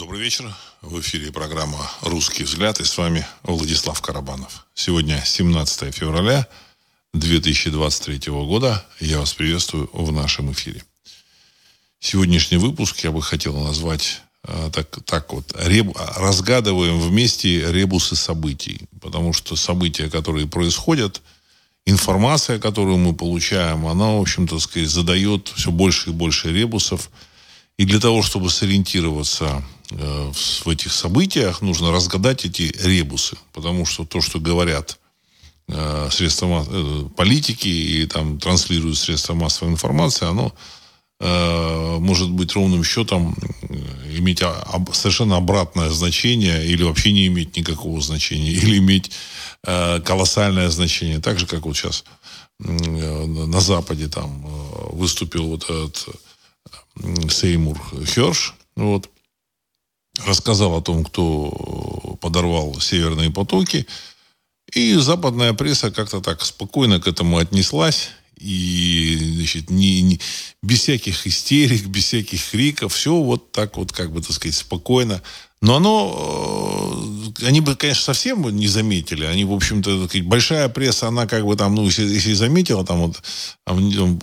Добрый вечер. В эфире программа «Русский взгляд» и с вами Владислав Карабанов. Сегодня 17 февраля 2023 года. Я вас приветствую в нашем эфире. Сегодняшний выпуск я бы хотел назвать э, так, так вот, реб, разгадываем вместе ребусы событий. Потому что события, которые происходят, информация, которую мы получаем, она, в общем-то, сказать, задает все больше и больше ребусов – и для того, чтобы сориентироваться э, в этих событиях, нужно разгадать эти ребусы. Потому что то, что говорят э, средства э, политики и там транслируют средства массовой информации, оно может быть ровным счетом иметь совершенно обратное значение или вообще не иметь никакого значения, или иметь колоссальное значение. Так же, как вот сейчас на Западе там выступил вот этот Сеймур Херш, вот, рассказал о том, кто подорвал северные потоки. И западная пресса как-то так спокойно к этому отнеслась. И, значит, не, не, без всяких истерик, без всяких криков, все вот так вот, как бы, так сказать, спокойно. Но оно, э, они бы, конечно, совсем не заметили. Они, в общем-то, большая пресса, она как бы там, ну, если, если заметила, там вот, там,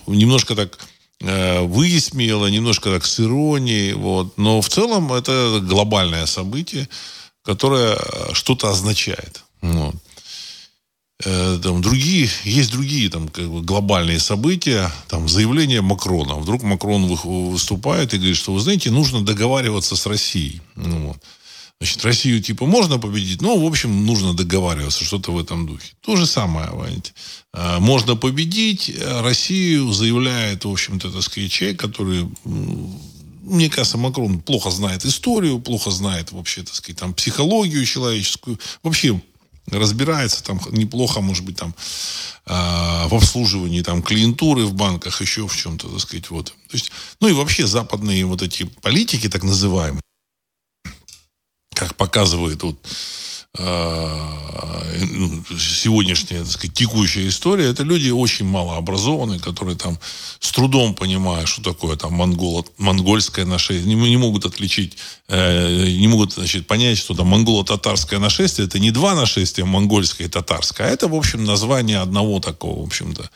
немножко так Э, высмеяла, немножко так с иронией, вот. Но в целом это глобальное событие, которое э, что-то означает. Вот. Э, там другие, есть другие там, как бы глобальные события, там заявление Макрона. Вдруг Макрон выступает и говорит, что, вы знаете, нужно договариваться с Россией. Ну, вот. Значит, Россию типа можно победить, но, в общем, нужно договариваться, что-то в этом духе. То же самое, понимаете. Можно победить, а Россию заявляет, в общем-то, так сказать, человек, который мне кажется, Макрон плохо знает историю, плохо знает вообще, так сказать, там, психологию человеческую. Вообще разбирается там неплохо, может быть, там э, в обслуживании там клиентуры в банках, еще в чем-то, так сказать, вот. То есть, ну и вообще западные вот эти политики, так называемые, как показывает вот, э, сегодняшняя, так сказать, текущая история, это люди очень малообразованные, которые там с трудом понимают, что такое там монголо, монгольское нашествие, не, не могут отличить, э, не могут, значит, понять, что там монголо-татарское нашествие, это не два нашествия, монгольское и татарское, а это, в общем, название одного такого, в общем-то,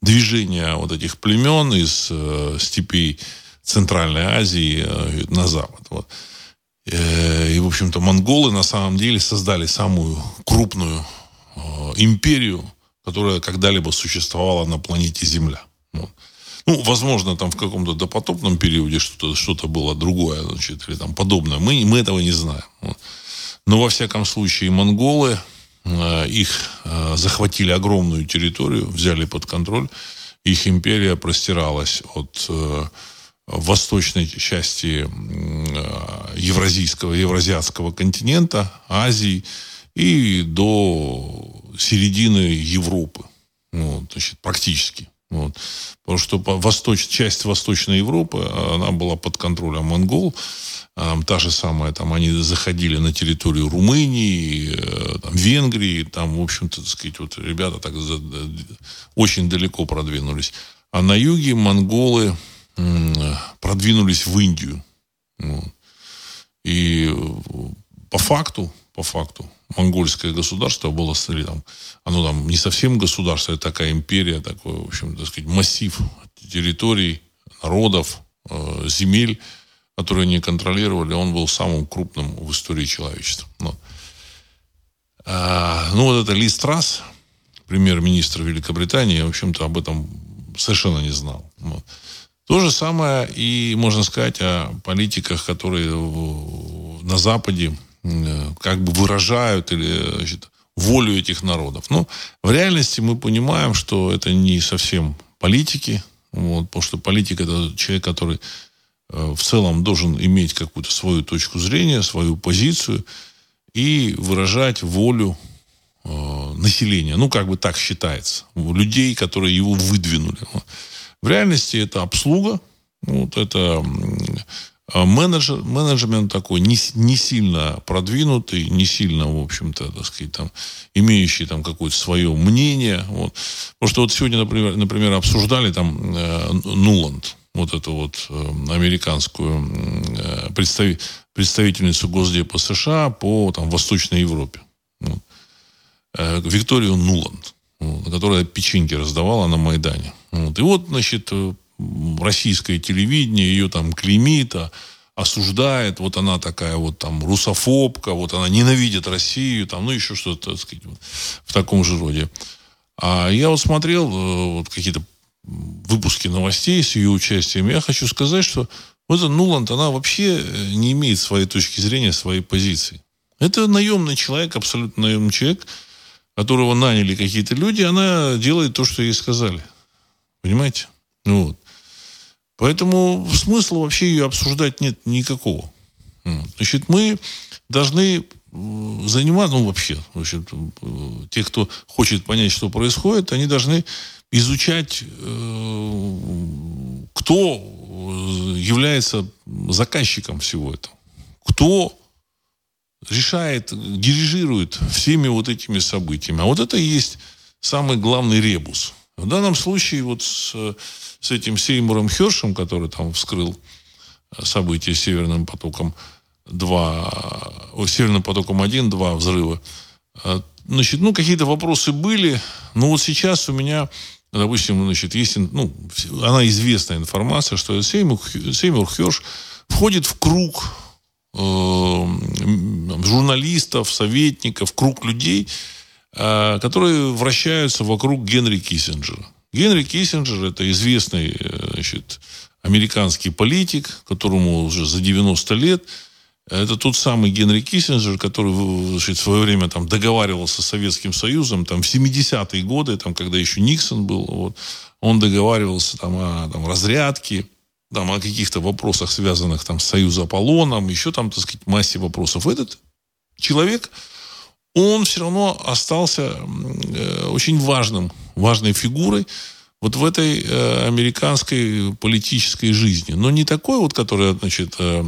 движения вот этих племен из э, степей Центральной Азии э, на запад. Вот. Э, и, в общем-то, монголы на самом деле создали самую крупную э, империю, которая когда-либо существовала на планете Земля. Вот. Ну, возможно, там в каком-то допотопном периоде что-то что было другое, значит, или там подобное. Мы, мы этого не знаем. Вот. Но, во всяком случае, монголы, э, их э, захватили огромную территорию, взяли под контроль. Их империя простиралась от э, в восточной части евразийского, евразиатского континента, Азии и до середины Европы. Вот, значит, практически. Вот. Потому что восточ, часть Восточной Европы, она была под контролем монгол. Там, та же самая, там, они заходили на территорию Румынии, э, там, Венгрии, там, в общем-то, так сказать, вот ребята так очень далеко продвинулись. А на юге монголы продвинулись в Индию. И по факту, по факту, монгольское государство было, там, оно там не совсем государство, это такая империя, такой, в общем, так сказать, массив территорий, народов, э, земель, которые они контролировали, он был самым крупным в истории человечества. Но, а, ну, вот это Ли Страс, премьер-министр Великобритании, в общем-то, об этом совершенно не знал. Вот. То же самое и можно сказать о политиках, которые на Западе как бы выражают или значит, волю этих народов. Но в реальности мы понимаем, что это не совсем политики, вот, потому что политик это человек, который э, в целом должен иметь какую-то свою точку зрения, свою позицию и выражать волю э, населения. Ну, как бы так считается. Людей, которые его выдвинули. В реальности это обслуга, вот это менеджер, менеджмент такой не, не сильно продвинутый, не сильно, в общем-то, так сказать, там, имеющий там какое-то свое мнение. Вот. Потому что вот сегодня, например, например обсуждали там э, Нуланд. вот эту вот э, американскую э, представи, представительницу Госдепа США по там, Восточной Европе. Вот. Э, Викторию Нуланд, вот, которая печеньки раздавала на Майдане. Вот. И вот, значит, российское телевидение ее там клеймит, а осуждает, вот она такая вот там русофобка, вот она ненавидит Россию, там, ну, еще что-то, так сказать, в таком же роде. А я вот смотрел вот какие-то выпуске новостей с ее участием, я хочу сказать, что вот эта Нуланд, она вообще э, не имеет своей точки зрения, своей позиции. Это наемный человек, абсолютно наемный человек, которого наняли какие-то люди, она делает то, что ей сказали. Понимаете? Ну, вот. Поэтому смысла вообще ее обсуждать нет никакого. Значит, мы должны заниматься, ну, вообще, в общем э, те, кто хочет понять, что происходит, они должны изучать, э, кто является заказчиком всего этого. Кто решает, дирижирует всеми вот этими событиями. А вот это и есть самый главный ребус. В данном случае вот с, с этим Сеймуром Хершем, который там вскрыл события с Северным потоком 2, Северным потоком 1, 2 взрыва, э, значит, ну, какие-то вопросы были, но вот сейчас у меня допустим, значит, есть, ну, она известная информация, что Сеймур, Сеймур Херш входит в круг э, журналистов, советников, круг людей, э, которые вращаются вокруг Генри Киссинджера. Генри Киссинджер – это известный э, значит, американский политик, которому уже за 90 лет – это тот самый Генри Киссинджер, который значит, в свое время там, договаривался с Советским Союзом, там, в 70-е годы, там, когда еще Никсон был, вот, он договаривался там, о там, разрядке, там, о каких-то вопросах, связанных там, с Союзом Аполлоном, еще там, так сказать, массе вопросов. Этот человек, он все равно остался э, очень важным, важной фигурой вот в этой э, американской политической жизни. Но не такой вот, которая, значит, э,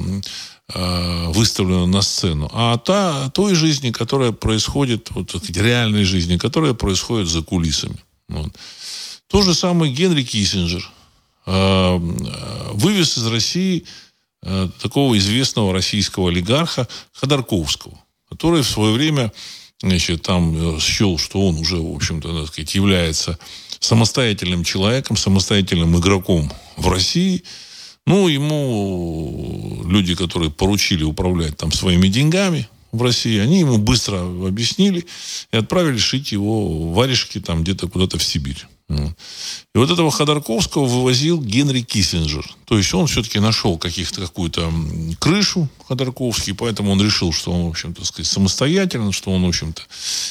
выставлена на сцену, а та, той жизни, которая происходит, вот, реальной жизни, которая происходит за кулисами. Вот. То же самое Генри Киссинджер вывез из России такого известного российского олигарха Ходорковского, который в свое время значит, там счел, что он уже, в общем-то, так сказать, является самостоятельным человеком, самостоятельным игроком в России – ну, ему люди, которые поручили управлять там своими деньгами в России, они ему быстро объяснили и отправили шить его варежки там где-то куда-то в Сибирь. И вот этого Ходорковского вывозил Генри Киссинджер. То есть он все-таки нашел каких-то, какую-то крышу Ходорковский, поэтому он решил, что он, в общем-то, сказать, самостоятельно, что он, в общем-то,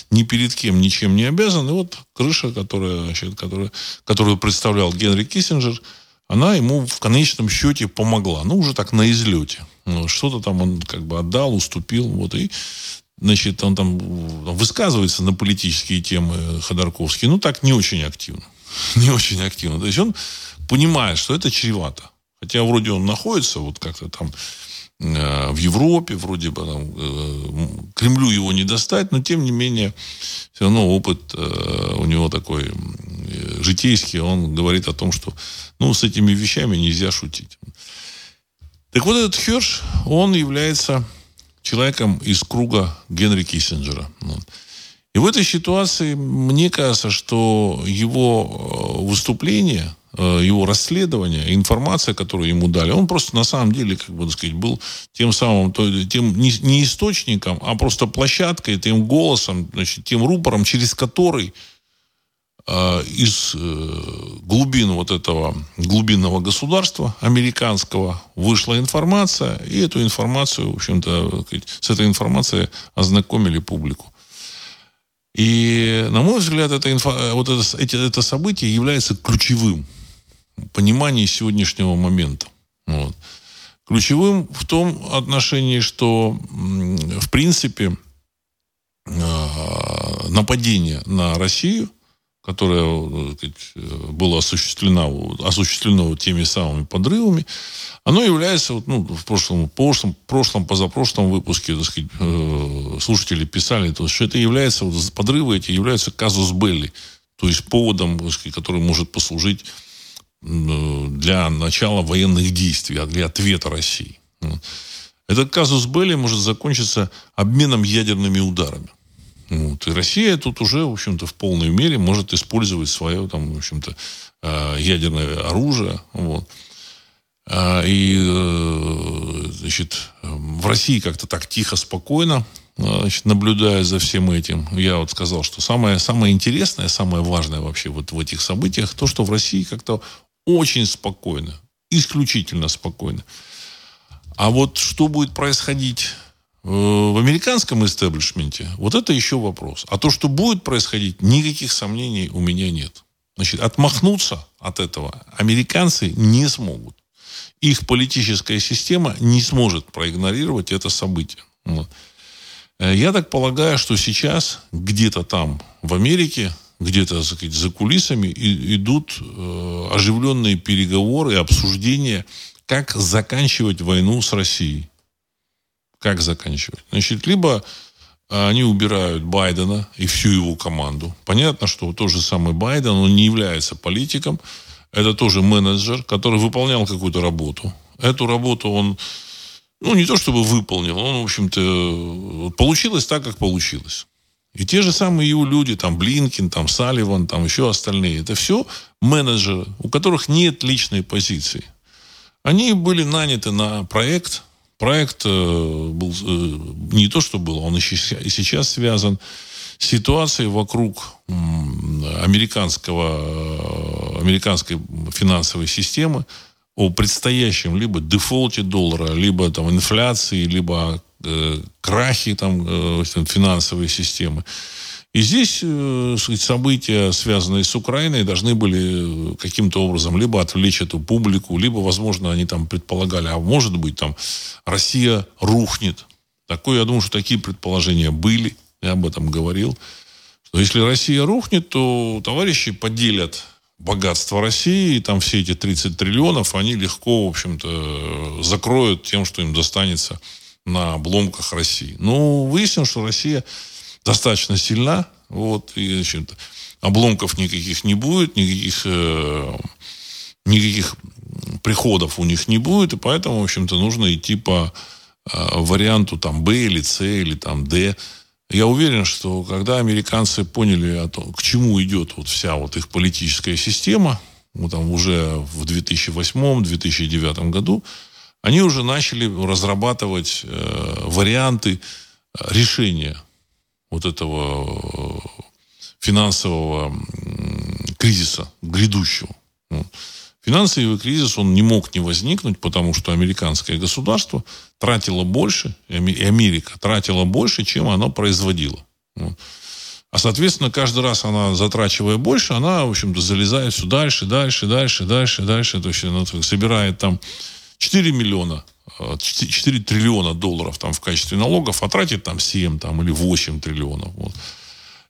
ни перед кем ничем не обязан. И вот крыша, которая, значит, которая, которую представлял Генри Киссинджер, она ему в конечном счете помогла. Ну, уже так на излете. Ну, что-то там он как бы отдал, уступил. Вот, и, значит, он там высказывается на политические темы Ходорковский. Ну, так не очень активно. Не очень активно. То есть он понимает, что это чревато. Хотя вроде он находится вот как-то там э, в Европе, вроде бы там, э, Кремлю его не достать, но тем не менее все равно опыт э, у него такой житейский, он говорит о том, что ну, с этими вещами нельзя шутить. Так вот этот Херш, он является человеком из круга Генри Киссинджера. И в этой ситуации мне кажется, что его э, выступление, э, его расследование, информация, которую ему дали, он просто на самом деле, как бы сказать, был тем самым, тем не, источником, а просто площадкой, тем голосом, значит, тем рупором, через который из э, глубин вот этого глубинного государства американского вышла информация, и эту информацию, в общем-то, с этой информацией ознакомили публику. И, на мой взгляд, это, инфо, вот это, эти, это событие является ключевым в понимании сегодняшнего момента. Вот. Ключевым в том отношении, что, в принципе, нападение на Россию которое сказать, было осуществлено, осуществлено теми самыми подрывами, оно является, вот, ну, в прошлом, прошлом, прошлом, позапрошлом выпуске, так сказать, э, слушатели писали, то, что это является, вот, подрывы эти являются казус белли, то есть поводом, сказать, который может послужить для начала военных действий, для ответа России. Этот казус Белли может закончиться обменом ядерными ударами. Вот. И Россия тут уже, в общем-то, в полной мере может использовать свое, там, в общем-то, э, ядерное оружие. Вот. А, и, э, значит, в России как-то так тихо, спокойно, значит, наблюдая за всем этим. Я вот сказал, что самое, самое интересное, самое важное вообще вот в этих событиях, то, что в России как-то очень спокойно, исключительно спокойно. А вот что будет происходить э, в американском истеблишменте, вот это еще вопрос. А то, что будет происходить, никаких сомнений у меня нет. Значит, отмахнуться от этого американцы не смогут. Их политическая система не сможет проигнорировать это событие. Э, я так полагаю, что сейчас где-то там в Америке, где-то за кулисами идут э, оживленные переговоры и обсуждения как заканчивать войну с Россией. Как заканчивать? Значит, либо они убирают Байдена и всю его команду. Понятно, что тот же самый Байден, он не является политиком. Это тоже менеджер, который выполнял какую-то работу. Эту работу он, ну, не то чтобы выполнил, он, в общем-то, получилось так, как получилось. И те же самые его люди, там Блинкин, там Салливан, там еще остальные, это все менеджеры, у которых нет личной позиции. Они были наняты на проект. Проект э, был э, не то, что был, он и сейчас связан с ситуацией вокруг американского, э, американской финансовой системы, о предстоящем либо дефолте доллара, либо там инфляции, либо э, крахе там, э, финансовой системы. И здесь э, события, связанные с Украиной, должны были каким-то образом либо отвлечь эту публику, либо, возможно, они там предполагали, а может быть, там Россия рухнет. Такое, я думаю, что такие предположения были, я об этом говорил. Что если Россия рухнет, то товарищи поделят богатство России, и там все эти 30 триллионов, они легко, в общем-то, закроют тем, что им достанется на обломках России. Ну, выяснилось, что Россия достаточно сильна. Вот, и, значит, обломков никаких не будет, никаких, э, никаких приходов у них не будет, и поэтому, в общем-то, нужно идти по э, варианту там Б или С или там Д. Я уверен, что когда американцы поняли о том, к чему идет вот вся вот их политическая система, ну, там уже в 2008-2009 году, они уже начали разрабатывать э, варианты решения вот этого э, финансового кризиса грядущего. Ну, финансовый кризис, он не мог не возникнуть, потому что американское государство тратило больше, и Америка тратила больше, чем оно производило. Ну, а, соответственно, каждый раз она, затрачивая больше, она, в общем-то, залезает все дальше, дальше, дальше, дальше, дальше. То есть она собирает там 4 миллиона 4 триллиона долларов там в качестве налогов, а тратит там 7 там, или 8 триллионов. Вот.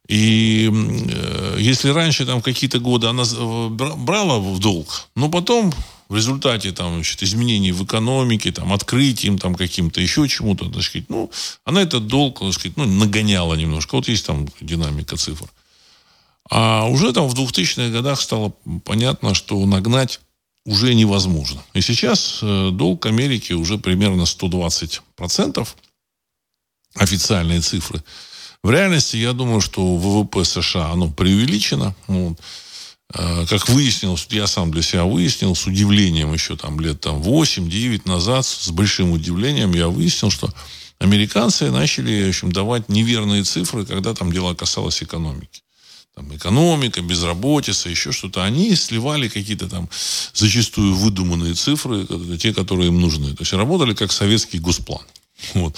И э, если раньше там какие-то годы она брала в долг, но потом в результате там, значит, изменений в экономике, там, открытием там, каким-то, еще чему-то, так сказать, ну, она этот долг, так сказать, ну, нагоняла немножко. Вот есть там динамика цифр. А уже там в 2000-х годах стало понятно, что нагнать уже невозможно. И сейчас э, долг Америки уже примерно 120%. Официальные цифры. В реальности, я думаю, что ВВП США, оно преувеличено. Вот. Э, как выяснилось, я сам для себя выяснил, с удивлением еще там лет там, 8-9 назад, с большим удивлением я выяснил, что американцы начали в общем, давать неверные цифры, когда там дело касалось экономики там, экономика, безработица, еще что-то, они сливали какие-то там зачастую выдуманные цифры, те, которые им нужны. То есть работали как советский госплан. Вот.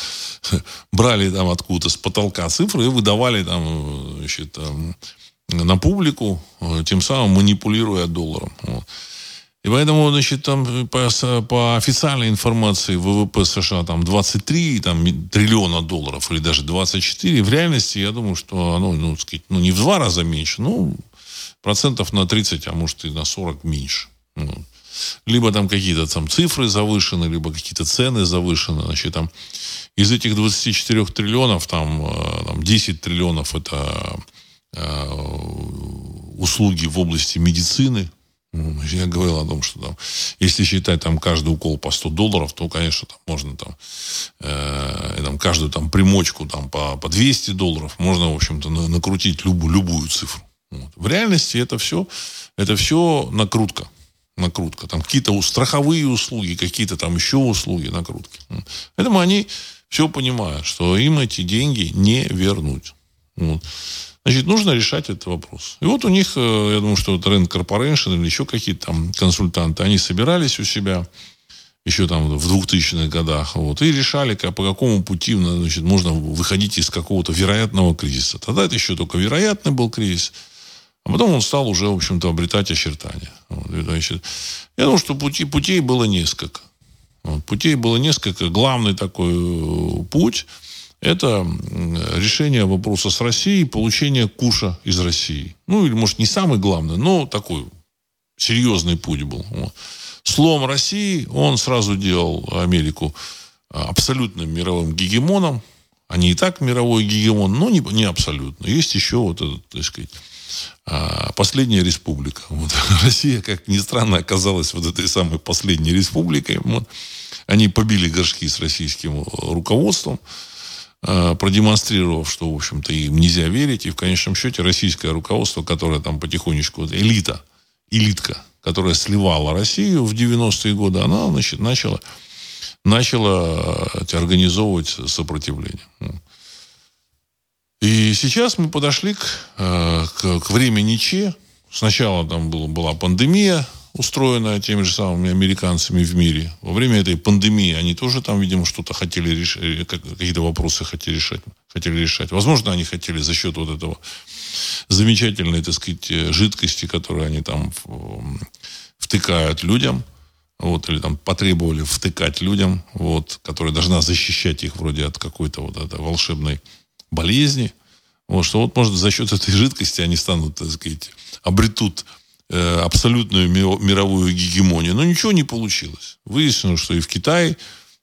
Брали там откуда-то с потолка цифры и выдавали там, значит, там, на публику, тем самым манипулируя долларом. Вот. И поэтому, значит, там по, по официальной информации ВВП США там 23 там, триллиона долларов или даже 24. В реальности, я думаю, что оно, ну, сказать, ну, не в два раза меньше, ну, процентов на 30, а может и на 40 меньше. Ну, либо там какие-то там цифры завышены, либо какие-то цены завышены. Значит, там из этих 24 триллионов, там, э, там 10 триллионов это э, услуги в области медицины, Я говорил о том, что там, если считать там каждый укол по 100 долларов, то, конечно, там можно там, э, там каждую там примочку там по, по 200 долларов можно, в общем-то, на, накрутить любую, любую цифру. Вот. В реальности это все, это все накрутка. Накрутка. Там какие-то страховые услуги, какие-то там еще услуги, накрутки. Поэтому они все понимают, что им эти деньги не вернуть. Вот. Значит, нужно решать этот вопрос. И вот у них, э, я думаю, что Rent Corporation или еще какие-то там консультанты, они собирались у себя еще там в 2000-х годах, вот, и решали, как, по какому пути значит, можно выходить из какого-то вероятного кризиса. Тогда это еще только вероятный был кризис, а потом он стал уже, в общем-то, обретать очертания. Вот, значит, я думаю, что пути, путей было несколько. Вот, путей было несколько. Главный такой э, путь – это решение вопроса с Россией, получение куша из России. Ну, или, может, не самый главный, но такой серьезный путь был. Слом России, он сразу делал Америку а, абсолютным мировым гегемоном. Они и так мировой гегемон, но не, не абсолютно. Есть еще вот этот, так сказать, а, последняя республика. Вот. Россия, как ни странно, оказалась вот этой самой последней республикой. Вот. Они побили горшки с российским руководством. Э, продемонстрировав, что, в общем-то, им нельзя верить. И в конечном счете российское руководство, которое там потихонечку, элита, элитка, которая сливала Россию в 90-е годы, она, значит, начала, начала э, организовывать сопротивление. И сейчас мы подошли к, э, к, к времени Че. Сначала там была, была пандемия, устроенная теми же самыми американцами в мире. Во время этой пандемии они тоже там, видимо, что-то хотели решать, э, какие-то вопросы хотели решать, хотели решать. Возможно, они хотели за счет вот этого замечательной, так сказать, э, жидкости, которую они там втыкают людям, вот, или там потребовали втыкать людям, вот, которая должна защищать их вроде от какой-то вот этой волшебной болезни. Вот, что вот, может, за счет этой жидкости они станут, так сказать, обретут Э, абсолютную мировую гегемонию. Но ничего не получилось. Выяснилось, что и в Китае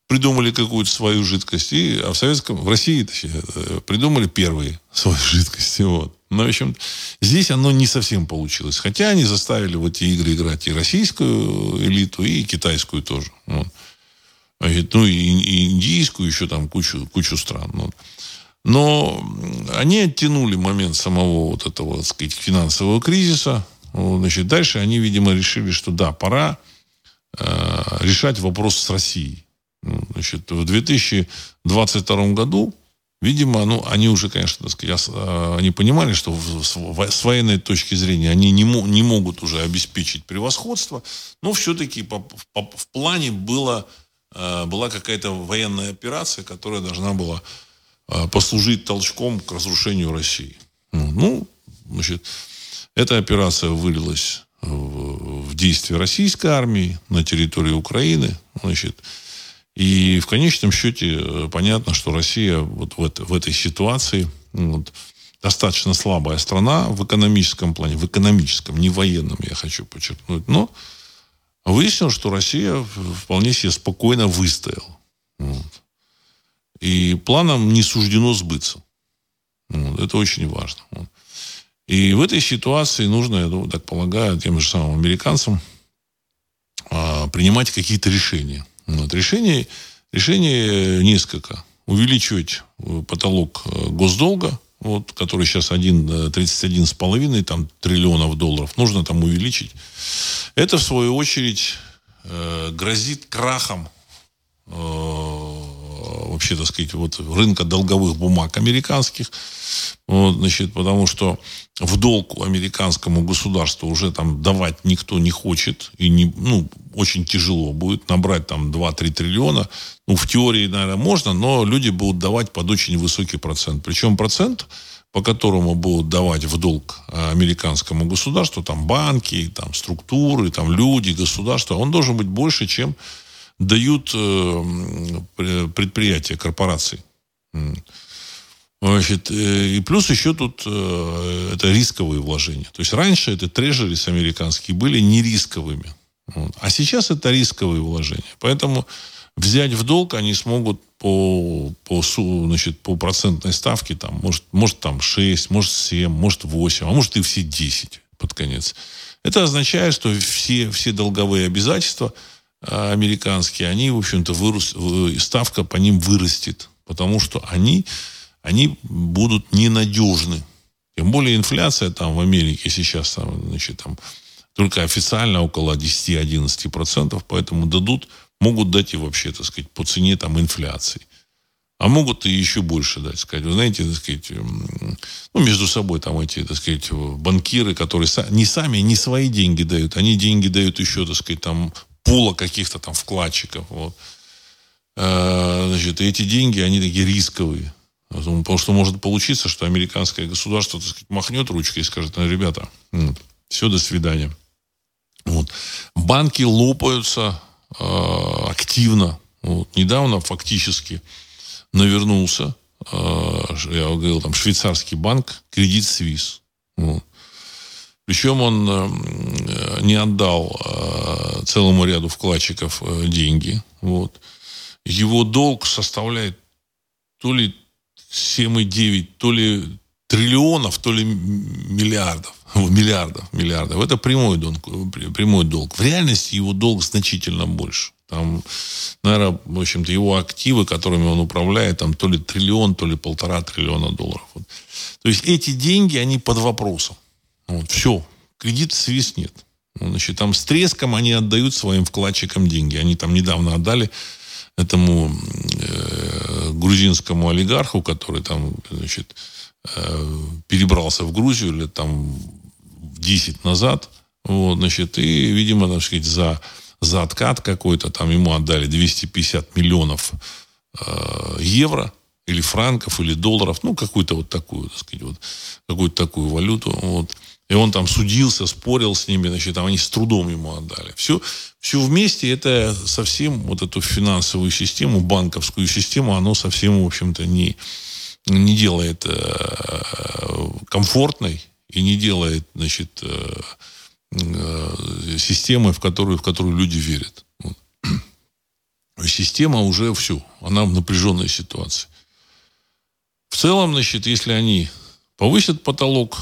придумали какую-то свою жидкость, и, а в Советском, в России точнее, э, придумали первые свои жидкости. Вот. Но, в общем, здесь оно не совсем получилось. Хотя они заставили в эти игры играть и российскую элиту, и китайскую тоже. Вот. Ну, и, и индийскую, еще там кучу, кучу стран. Вот. Но они оттянули момент самого вот этого, так сказать, финансового кризиса, Значит, дальше они, видимо, решили, что да, пора э, решать вопрос с Россией. Ну, значит, в 2022 году, видимо, ну, они уже, конечно, так сказать, э, они понимали, что с военной точки зрения они не, не могут уже обеспечить превосходство, но все-таки по, по, в плане было, э, была какая-то военная операция, которая должна была э, послужить толчком к разрушению России. Ну, значит, эта операция вылилась в действие российской армии на территории Украины. Значит, и в конечном счете э, понятно, что Россия вот в, это, в этой ситуации вот, достаточно слабая страна в экономическом плане, в экономическом, не военном, я хочу подчеркнуть. Но выяснилось, что Россия вполне себе спокойно выстояла. Вот. И планам не суждено сбыться. Вот. Это очень важно. Вот. И в этой ситуации нужно, я так полагаю, тем же самым американцам а, принимать какие-то решения. Вот. Решение, решение несколько. Увеличивать э, потолок э, госдолга, вот, который сейчас 31,5 там, триллионов долларов, нужно там увеличить. Это, в свою очередь, э, грозит крахом вообще, так сказать, вот рынка долговых бумаг американских. Вот, значит, потому что в долг американскому государству уже там давать никто не хочет. И не, ну, очень тяжело будет набрать там 2-3 триллиона. Ну, в теории, наверное, можно, но люди будут давать под очень высокий процент. Причем процент, по которому будут давать в долг американскому государству, там банки, там структуры, там люди, государства, он должен быть больше, чем дают э, предприятия, корпорации. Значит, э, и плюс еще тут э, это рисковые вложения. То есть раньше это трежерис американские были не рисковыми. А сейчас это рисковые вложения. Поэтому взять в долг они смогут по, по, значит, по процентной ставке, там, может, может там 6, может 7, может 8, а может и все 10 под конец. Это означает, что все, все долговые обязательства американские, они, в общем-то, вырос, ставка по ним вырастет. Потому что они, они будут ненадежны. Тем более инфляция там в Америке сейчас там, значит, там, только официально около 10-11%, поэтому дадут, могут дать и вообще, так сказать, по цене там инфляции. А могут и еще больше дать, сказать. Вы знаете, так сказать, ну, между собой там эти, так сказать, банкиры, которые не сами, не свои деньги дают, они деньги дают еще, так сказать, там, пула каких-то там вкладчиков. Вот. А, значит, и эти деньги, они такие рисковые. Потому что может получиться, что американское государство, так сказать, махнет ручкой и скажет, ну, ребята, все, до свидания. Вот. Банки лопаются э, активно. Вот. Недавно фактически навернулся, э, я говорил, там, швейцарский банк, кредит Свис. Вот. Причем он э, не отдал э, целому ряду вкладчиков э, деньги. Вот. Его долг составляет то ли 7,9, то ли триллионов, то ли миллиардов. Миллиардов, миллиардов. Это прямой долг, прямой долг. В реальности его долг значительно больше. Там, наверное, в общем-то, его активы, которыми он управляет, там то ли триллион, то ли полтора триллиона долларов. Вот. То есть эти деньги, они под вопросом. Вот, все. Кредит свист нет. Значит, там с треском они отдают своим вкладчикам деньги. Они там недавно отдали этому э, грузинскому олигарху, который там, значит, э, перебрался в Грузию лет там 10 назад, вот, значит, и, видимо, так сказать, за, за откат какой-то там ему отдали 250 миллионов э, евро, или франков, или долларов, ну, какую-то вот такую, так сказать, вот, какую-то такую валюту, вот. И он там судился, спорил с ними, значит, там они с трудом ему отдали. Все, все вместе это совсем вот эту финансовую систему, банковскую систему, оно совсем, в общем-то, не, не делает э, комфортной и не делает, значит, э, э, системой, в которую, в которую люди верят. Вот. Система уже все, она в напряженной ситуации. В целом, значит, если они повысят потолок,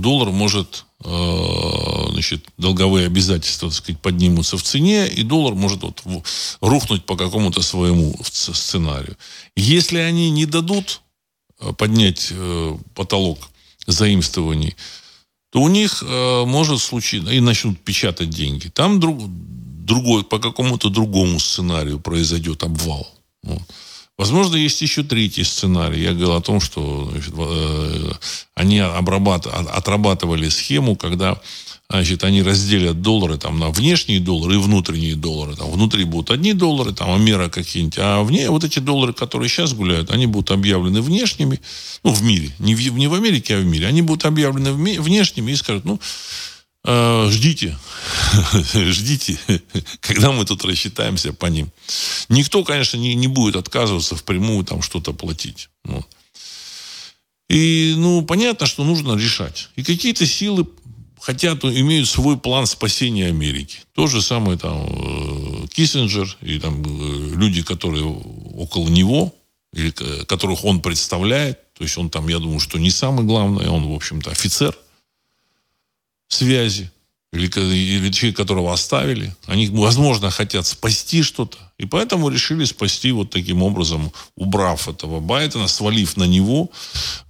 доллар может, э, значит, долговые обязательства, так сказать, поднимутся в цене, и доллар может вот рухнуть по какому-то своему сценарию. Если они не дадут э, поднять э, потолок заимствований, то у них может случиться, и начнут печатать деньги. Там друг, другой, по какому-то другому сценарию произойдет обвал. Вот. Возможно, есть еще третий сценарий. Я говорил о том, что значит, э, они обрабат... отрабатывали схему, когда значит, они разделят доллары там, на внешние доллары и внутренние доллары. Там, внутри будут одни доллары, там, Амера какие-нибудь, а вне вот эти доллары, которые сейчас гуляют, они будут объявлены внешними, ну, в мире, не в, не в Америке, а в мире. Они будут объявлены внешними и скажут, ну, ждите, ждите, когда мы тут рассчитаемся по ним. Никто, конечно, не, не будет отказываться впрямую там что-то платить. Вот. И, ну, понятно, что нужно решать. И какие-то силы хотят, имеют свой план спасения Америки. То же самое там э, Киссинджер и там э, люди, которые около него, или которых он представляет. То есть он там, я думаю, что не самый главный, он, в общем-то, офицер связи или, или человек, которого оставили, они, возможно, хотят спасти что-то, и поэтому решили спасти вот таким образом, убрав этого Байдена, свалив на него,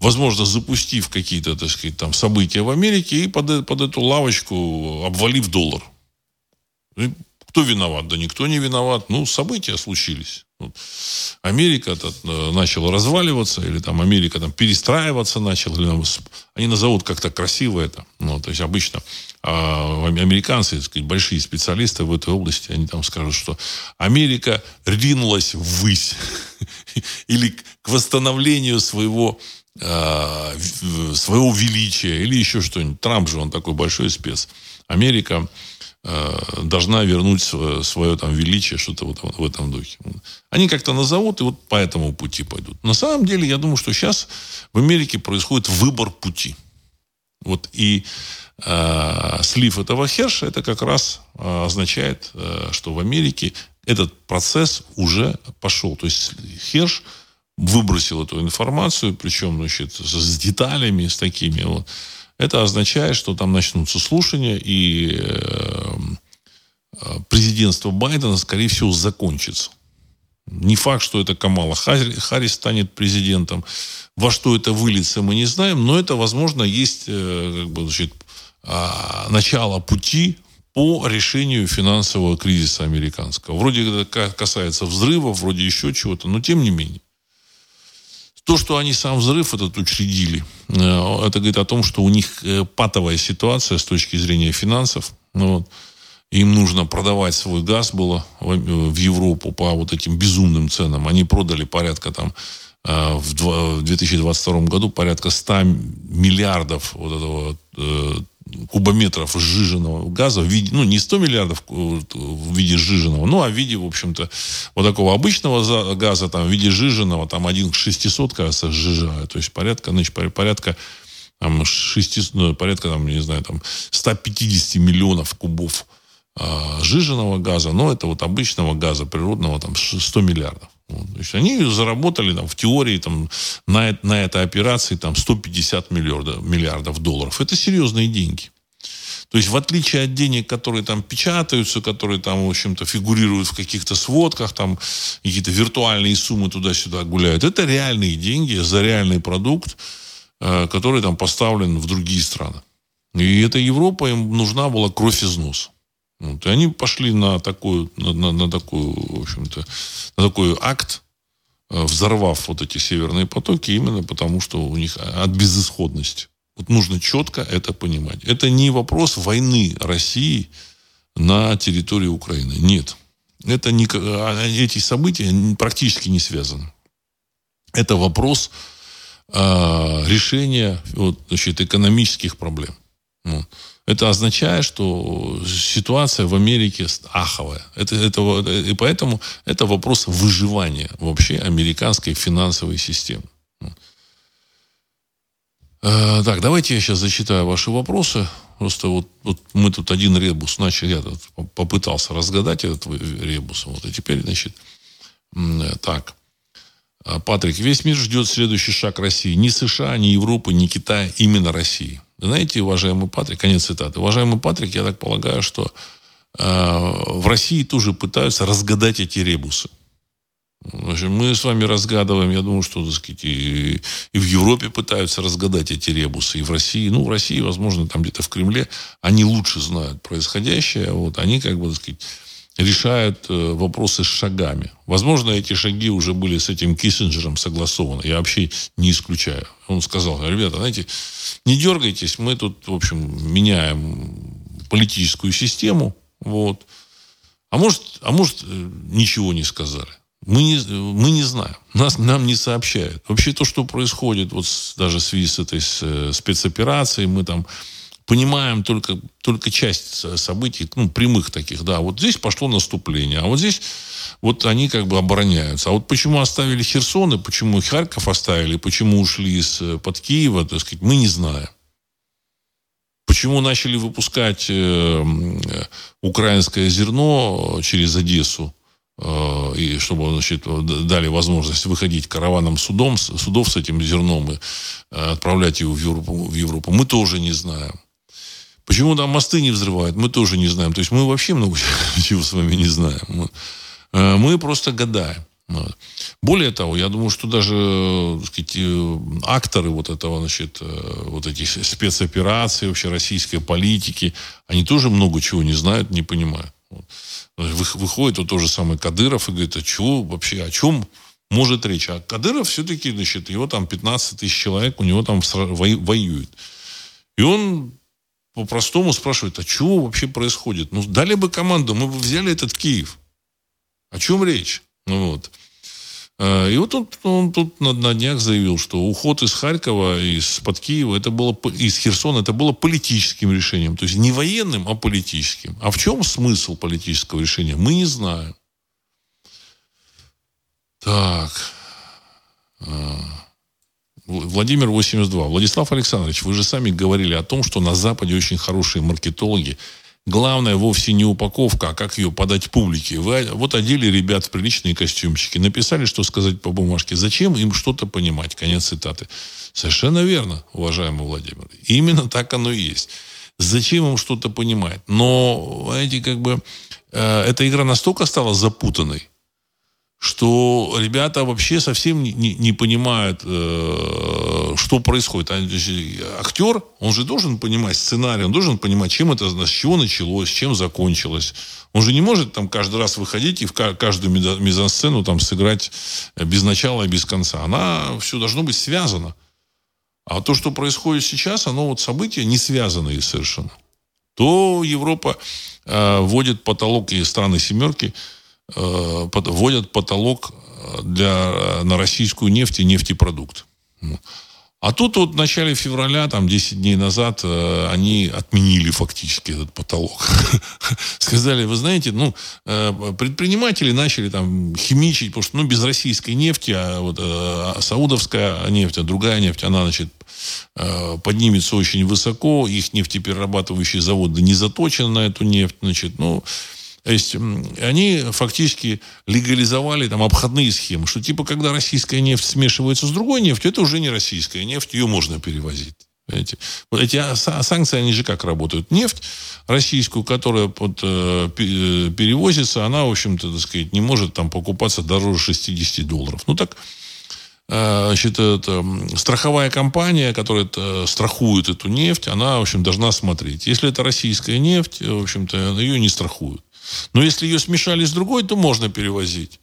возможно, запустив какие-то, так сказать, там события в Америке и под, под эту лавочку обвалив доллар. Кто виноват? Да никто не виноват. Ну, события случились. Вот. Америка э, начала разваливаться, или там Америка там перестраиваться начала, или, они назовут как-то красиво это. Ну, то есть обычно а, американцы, так сказать, большие специалисты в этой области, они там скажут, что Америка ринулась ввысь или к восстановлению своего а, своего величия или еще что-нибудь. Трамп же, он такой большой спец. Америка должна вернуть свое, свое там величие, что-то вот в этом духе. Они как-то назовут и вот по этому пути пойдут. На самом деле, я думаю, что сейчас в Америке происходит выбор пути. Вот и э, слив этого херша, это как раз э, означает, э, что в Америке этот процесс уже пошел. То есть херш выбросил эту информацию, причем значит, с деталями, с такими вот, это означает, что там начнутся слушания, и э, президентство Байдена, скорее всего, закончится. Не факт, что это Камала Харрис станет президентом. Во что это выльется, мы не знаем, но это, возможно, есть как бы, значит, а, начало пути по решению финансового кризиса американского. Вроде это касается взрывов, вроде еще чего-то, но тем не менее. То, что они сам взрыв этот учредили, э, это говорит о том, что у них э, патовая ситуация с точки зрения финансов. Ну, вот. Им нужно продавать свой газ было в Европу по вот этим безумным ценам. Они продали порядка там э, в 2022 году порядка 100 миллиардов вот этого кубометров сжиженного газа в виде, ну, не 100 миллиардов в виде сжиженного, ну, а в виде, в общем-то, вот такого обычного газа, там, в виде сжиженного, там, 1 к 600, кажется, сжижают. То есть порядка, значит, порядка там, 600, ну, порядка, там, не знаю, там, 150 миллионов кубов а, сжиженного газа, но это вот обычного газа природного, там, 100 миллиардов. Вот. То есть они заработали там, в теории там, на, на этой операции там, 150 миллиардов, миллиардов долларов. Это серьезные деньги. То есть, в отличие от денег, которые там печатаются, которые там, в общем-то, фигурируют в каких-то сводках, там какие-то виртуальные суммы туда-сюда гуляют, это реальные деньги за реальный продукт, э, который там поставлен в другие страны. И эта Европа им нужна была кровь из носа. Вот. И они пошли на такую, на, на, на такую, в общем-то, на такой акт, э, взорвав вот эти северные потоки, именно потому, что у них от безысходности. Вот нужно четко это понимать. Это не вопрос войны России на территории Украины. Нет. Это не, а, эти события практически не связаны. Это вопрос э, решения вот, значит, экономических проблем. Вот. Это означает, что ситуация в Америке аховая. Это, это, и поэтому это вопрос выживания вообще американской финансовой системы. Э, так, давайте я сейчас зачитаю ваши вопросы. Просто вот, вот мы тут один ребус начали, я тут попытался разгадать этот ребус. Вот, и теперь, значит, так. Э, Патрик, весь мир ждет следующий шаг России. Ни США, ни Европы, ни Китая, именно России. Знаете, уважаемый Патрик, конец цитаты. Уважаемый Патрик, я так полагаю, что э, в России тоже пытаются разгадать эти ребусы. Значит, мы с вами разгадываем, я думаю, что, так сказать, и, и в Европе пытаются разгадать эти ребусы, и в России. Ну, в России, возможно, там где-то в Кремле, они лучше знают происходящее. Вот, они, как бы, так сказать, решают э, вопросы с шагами. Возможно, эти шаги уже были с этим Киссинджером согласованы. Я вообще не исключаю. Он сказал, ребята, знаете, не дергайтесь, мы тут, в общем, меняем политическую систему. Вот. А может, а может, э, ничего не сказали. Мы не, мы не знаем. Нас, нам не сообщают. Вообще то, что происходит вот с, даже в связи с этой с, э, спецоперацией, мы там понимаем только, только часть событий, ну, прямых таких, да, вот здесь пошло наступление, а вот здесь вот они как бы обороняются. А вот почему оставили Херсон, и почему Харьков оставили, почему ушли из-под Киева, так сказать, мы не знаем. Почему начали выпускать э, украинское зерно через Одессу, э, и чтобы значит, дали возможность выходить караваном судом, судов с этим зерном и э, отправлять его в Европу, в Европу, мы тоже не знаем. Почему там мосты не взрывают, мы тоже не знаем. То есть мы вообще много чего с вами не знаем. Э, мы просто гадаем. Более того, я думаю, что даже так сказать, э, акторы вот этого, значит, э, вот этих спецопераций, вообще российской политики, они тоже много чего не знают, не понимают. Выходит вот тот же самый Кадыров и говорит, а чего вообще, о чем может речь? А Кадыров все-таки, значит, его там 15 тысяч человек, у него там воюет. И он по-простому спрашивает, а чего вообще происходит? Ну, дали бы команду, мы бы взяли этот Киев. О чем речь? Ну, вот. А, и вот он, он тут на, на днях заявил, что уход из Харькова, из-под Киева, это было, из Херсона, это было политическим решением. То есть не военным, а политическим. А в чем смысл политического решения? Мы не знаем. Так. Владимир 82. Владислав Александрович, вы же сами говорили о том, что на Западе очень хорошие маркетологи главное вовсе не упаковка, а как ее подать публике. Вы вот одели ребят в приличные костюмчики, написали, что сказать по бумажке. Зачем им что-то понимать? Конец цитаты. Совершенно верно, уважаемый Владимир. Именно так оно и есть. Зачем им что-то понимать? Но, знаете, как бы э, эта игра настолько стала запутанной, что ребята вообще совсем не, не, не понимают, э, что происходит. А, актер, он же должен понимать сценарий, он должен понимать, чем это, с чего началось, чем закончилось. Он же не может там каждый раз выходить и в каждую мизансцену там сыграть без начала и без конца. Она все должно быть связано. А то, что происходит сейчас, оно вот события не связанные совершенно. То Европа э, вводит потолок и страны семерки – Э, вводят потолок э, для, э, на российскую нефть и нефтепродукт. А тут вот в начале февраля, там 10 дней назад, они отменили фактически этот потолок. Сказали, вы знаете, ну, предприниматели начали там химичить, потому что, ну, без российской нефти, а вот а саудовская нефть, а другая нефть, она, значит, поднимется очень высоко, их нефтеперерабатывающие заводы не заточены на эту нефть, значит, ну, то есть они фактически легализовали там обходные схемы, что типа когда российская нефть смешивается с другой нефтью, это уже не российская нефть, ее можно перевозить. Понимаете? Вот эти санкции, они же как работают? Нефть российскую, которая под, э, э, перевозится, она, в общем-то, так сказать, не может там покупаться дороже 60 долларов. Ну так, э, значит, это, страховая компания, которая это, страхует эту нефть, она, в общем, должна смотреть. Если это российская нефть, в общем-то, ее не страхуют. Но если ее смешали с другой, то можно перевозить.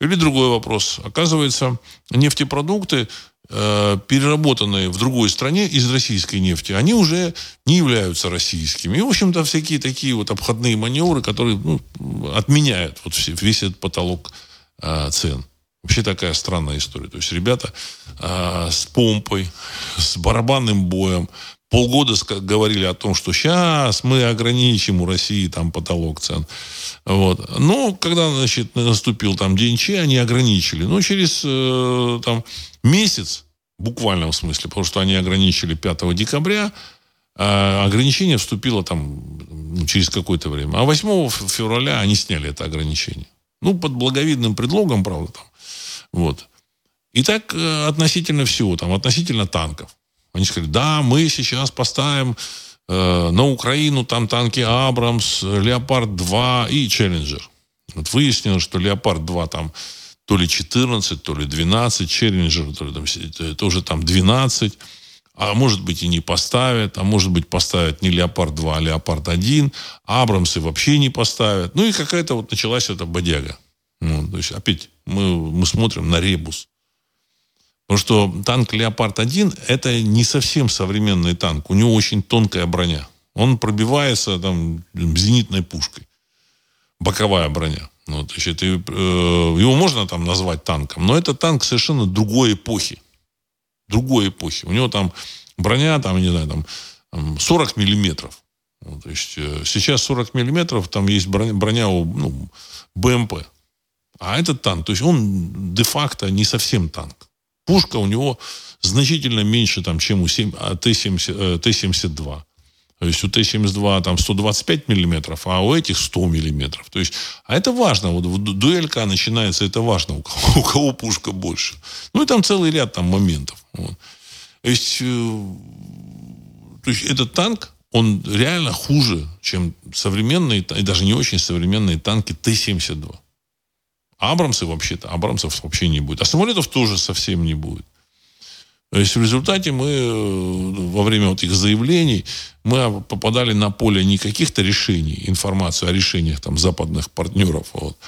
Или другой вопрос. Оказывается, нефтепродукты, э, переработанные в другой стране из российской нефти, они уже не являются российскими. И, в общем-то, всякие такие вот обходные маневры, которые ну, отменяют вот все, весь этот потолок э, цен. Вообще такая странная история. То есть ребята э, с помпой, с барабанным боем полгода говорили о том, что сейчас мы ограничим у России там потолок цен. Вот. Но когда, значит, наступил там день Че, они ограничили. Но через э, там месяц, буквально в смысле, потому что они ограничили 5 декабря, а ограничение вступило там ну, через какое-то время. А 8 февраля они сняли это ограничение. Ну, под благовидным предлогом, правда, там. Вот. И так э, относительно всего, там, относительно танков. Они сказали, да, мы сейчас поставим э, на Украину там танки Абрамс, Леопард-2 и Челленджер. Вот выяснилось, что Леопард-2 там то ли 14, то ли 12, Челленджер то ли там, тоже там 12. А может быть и не поставят, а может быть поставят не Леопард-2, а Леопард-1. Абрамсы вообще не поставят. Ну и какая-то вот началась эта бодяга. Ну, то есть опять мы, мы смотрим на ребус. Потому что танк «Леопард-1» – это не совсем современный танк. У него очень тонкая броня. Он пробивается там, зенитной пушкой. Боковая броня. Вот, значит, и, э, его можно там назвать танком, но это танк совершенно другой эпохи. Другой эпохи. У него там броня, там, не знаю, там 40 миллиметров. Вот, то есть, э, сейчас 40 миллиметров, там есть броня, броня у ну, БМП. А этот танк, то есть он де-факто не совсем танк. Пушка у него значительно меньше, там, чем у Т-72. Э, То есть у Т-72 там 125 миллиметров, а у этих 100 миллиметров. То есть, а это важно. Вот дуэлька начинается, это важно, у кого, у кого пушка больше. Ну и там целый ряд там моментов. Вот. То есть, э, то есть этот танк, он реально хуже, чем современные, и даже не очень современные танки Т-72. Абрамсы вообще-то, Абрамсов вообще не будет. А самолетов тоже совсем не будет. То есть в результате мы э, во время вот их заявлений мы попадали на поле не каких-то решений, информацию о решениях там западных партнеров, вот,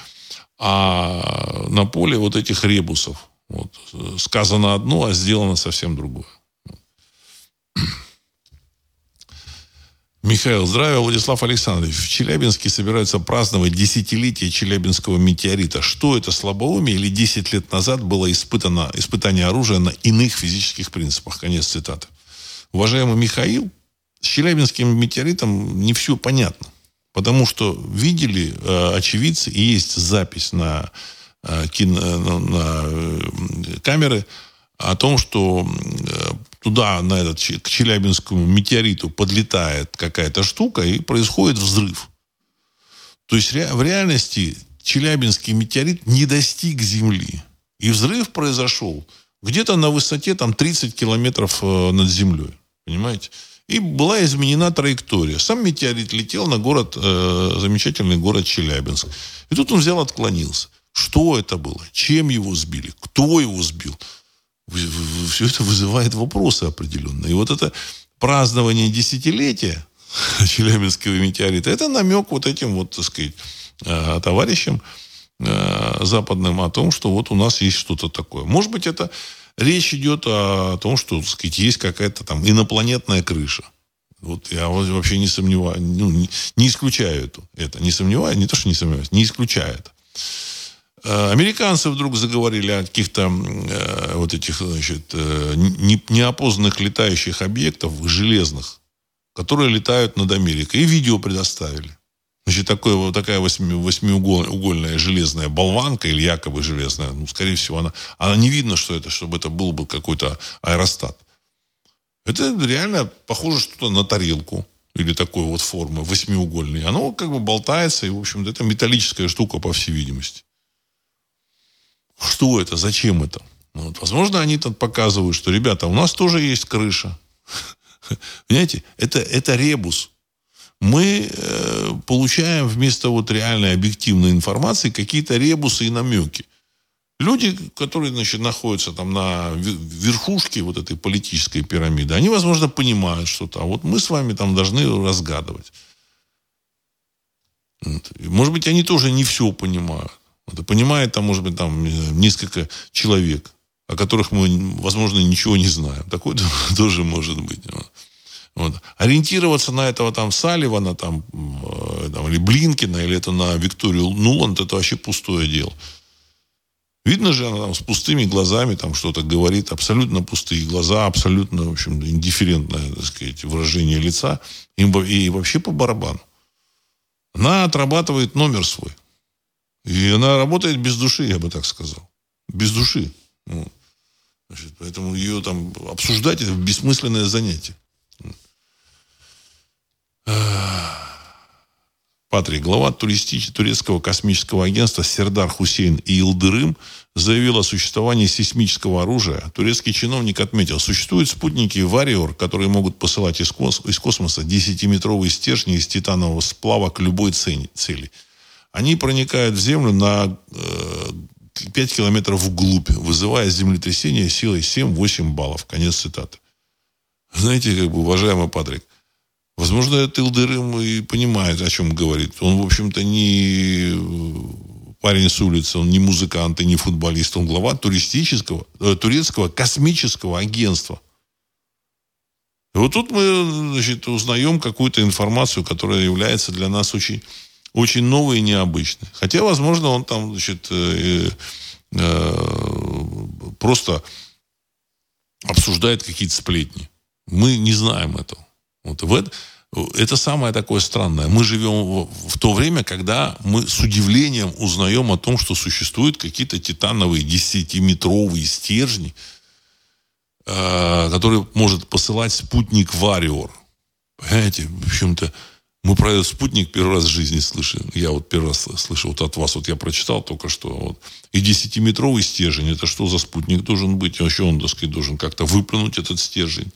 а на поле вот этих ребусов. Вот, сказано одно, а сделано совсем другое. Михаил, здравия, Владислав Александрович. В Челябинске собираются праздновать десятилетие Челябинского метеорита. Что это, слабоумие или 10 лет назад было испытано, испытание оружия на иных физических принципах? Конец цитаты. Уважаемый Михаил, с Челябинским метеоритом не все понятно. Потому что видели э, очевидцы, и есть запись на, э, кино, на, на э, камеры о том, что э, туда, на этот, к Челябинскому метеориту подлетает какая-то штука и происходит взрыв. То есть в реальности Челябинский метеорит не достиг Земли. И взрыв произошел где-то на высоте там 30 километров э, над землей. Понимаете? И была изменена траектория. Сам метеорит летел на город, э, замечательный город Челябинск. И тут он взял, отклонился. Что это было? Чем его сбили? Кто его сбил? Все это вызывает вопросы определенные. И вот это празднование десятилетия Челябинского метеорита, это намек вот этим вот, так сказать, э, товарищам, Э, западным о том, что вот у нас есть что-то такое. Может быть, это речь идет о том, что, так сказать, есть какая-то там инопланетная крыша. Вот я вообще не сомневаюсь, ну, не, не исключаю это, это. Не сомневаюсь, не то, что не сомневаюсь, не исключаю это. Э, американцы вдруг заговорили о каких-то э, вот этих, значит, э, не, неопознанных летающих объектов, железных, которые летают над Америкой. И видео предоставили. Значит, такое, вот такая восьми, восьмиугольная железная болванка, или якобы железная, ну, скорее всего, она, она не видно, что это, чтобы это был бы какой-то аэростат. Это реально похоже что-то на тарелку или такой вот формы, восьмиугольной. Оно как бы болтается, и, в общем-то, это металлическая штука, по всей видимости. Что это? Зачем это? Ну, вот, возможно, они тут показывают, что, ребята, у нас тоже есть крыша. Понимаете? Это, это ребус мы э, получаем вместо вот реальной объективной информации какие-то ребусы и намеки. Люди, которые значит, находятся там на верхушке вот этой политической пирамиды, они, возможно, понимают что-то. А вот мы с вами там должны разгадывать. Может быть, они тоже не все понимают. Вот. понимает там, может быть, там несколько человек, о которых мы, возможно, ничего не знаем. Такое тоже может быть. Вот. Ориентироваться на этого там Салливана там, э, там, или Блинкина, или это на Викторию Нуланд, это вообще пустое дело. Видно же, она там с пустыми глазами там что-то говорит, абсолютно пустые глаза, абсолютно, в общем, индифферентное, так сказать, выражение лица. И вообще по барабану. Она отрабатывает номер свой. И она работает без души, я бы так сказал. Без души. Вот. Значит, поэтому ее там обсуждать это бессмысленное занятие. Патрик, глава туристического турецкого космического агентства Сердар Хусейн Илдырым заявил о существовании сейсмического оружия. Турецкий чиновник отметил, существуют спутники Вариор, которые могут посылать из, кос из космоса 10-метровые стержни из титанового сплава к любой цели. Они проникают в Землю на э, 5 километров вглубь, вызывая землетрясение силой 7-8 баллов. Конец цитаты. Знаете, как бы, уважаемый Патрик, Возможно, этот Илдырым и понимает, о чем говорит. Он, в общем-то, не парень с улицы, он не музыкант и не футболист, он глава туристического, э, турецкого космического агентства. И вот тут мы значит, узнаем какую-то информацию, которая является для нас очень, очень новой и необычной. Хотя, возможно, он там значит, э, э, просто обсуждает какие-то сплетни. Мы не знаем этого. Вот в это, это самое такое странное. Мы живем в, в то время, когда мы с удивлением узнаем о том, что существуют какие-то титановые десятиметровые стержни, э, которые может посылать спутник Вариор. Понимаете, в общем-то, мы про этот спутник первый раз в жизни слышим. Я вот первый раз слышал вот от вас. Вот я прочитал только что. Вот. И десятиметровый стержень. Это что за спутник должен быть? Вообще он, так сказать, должен как-то выплюнуть этот стержень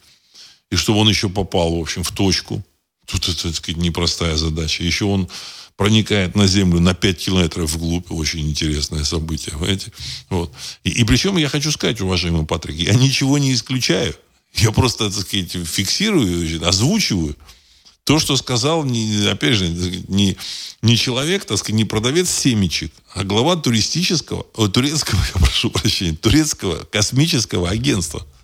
и чтобы он еще попал, в общем, в точку. Тут это, так сказать, непростая задача. Еще он проникает на Землю на 5 километров вглубь. Очень интересное событие, понимаете? Вот. И, и причем я хочу сказать, уважаемый Патрик, я ничего не исключаю. Я просто, так сказать, фиксирую, озвучиваю то, что сказал, не, опять же, не, не человек, так сказать, не продавец семечек, а глава туристического, о, турецкого, я прошу прощения, турецкого космического агентства –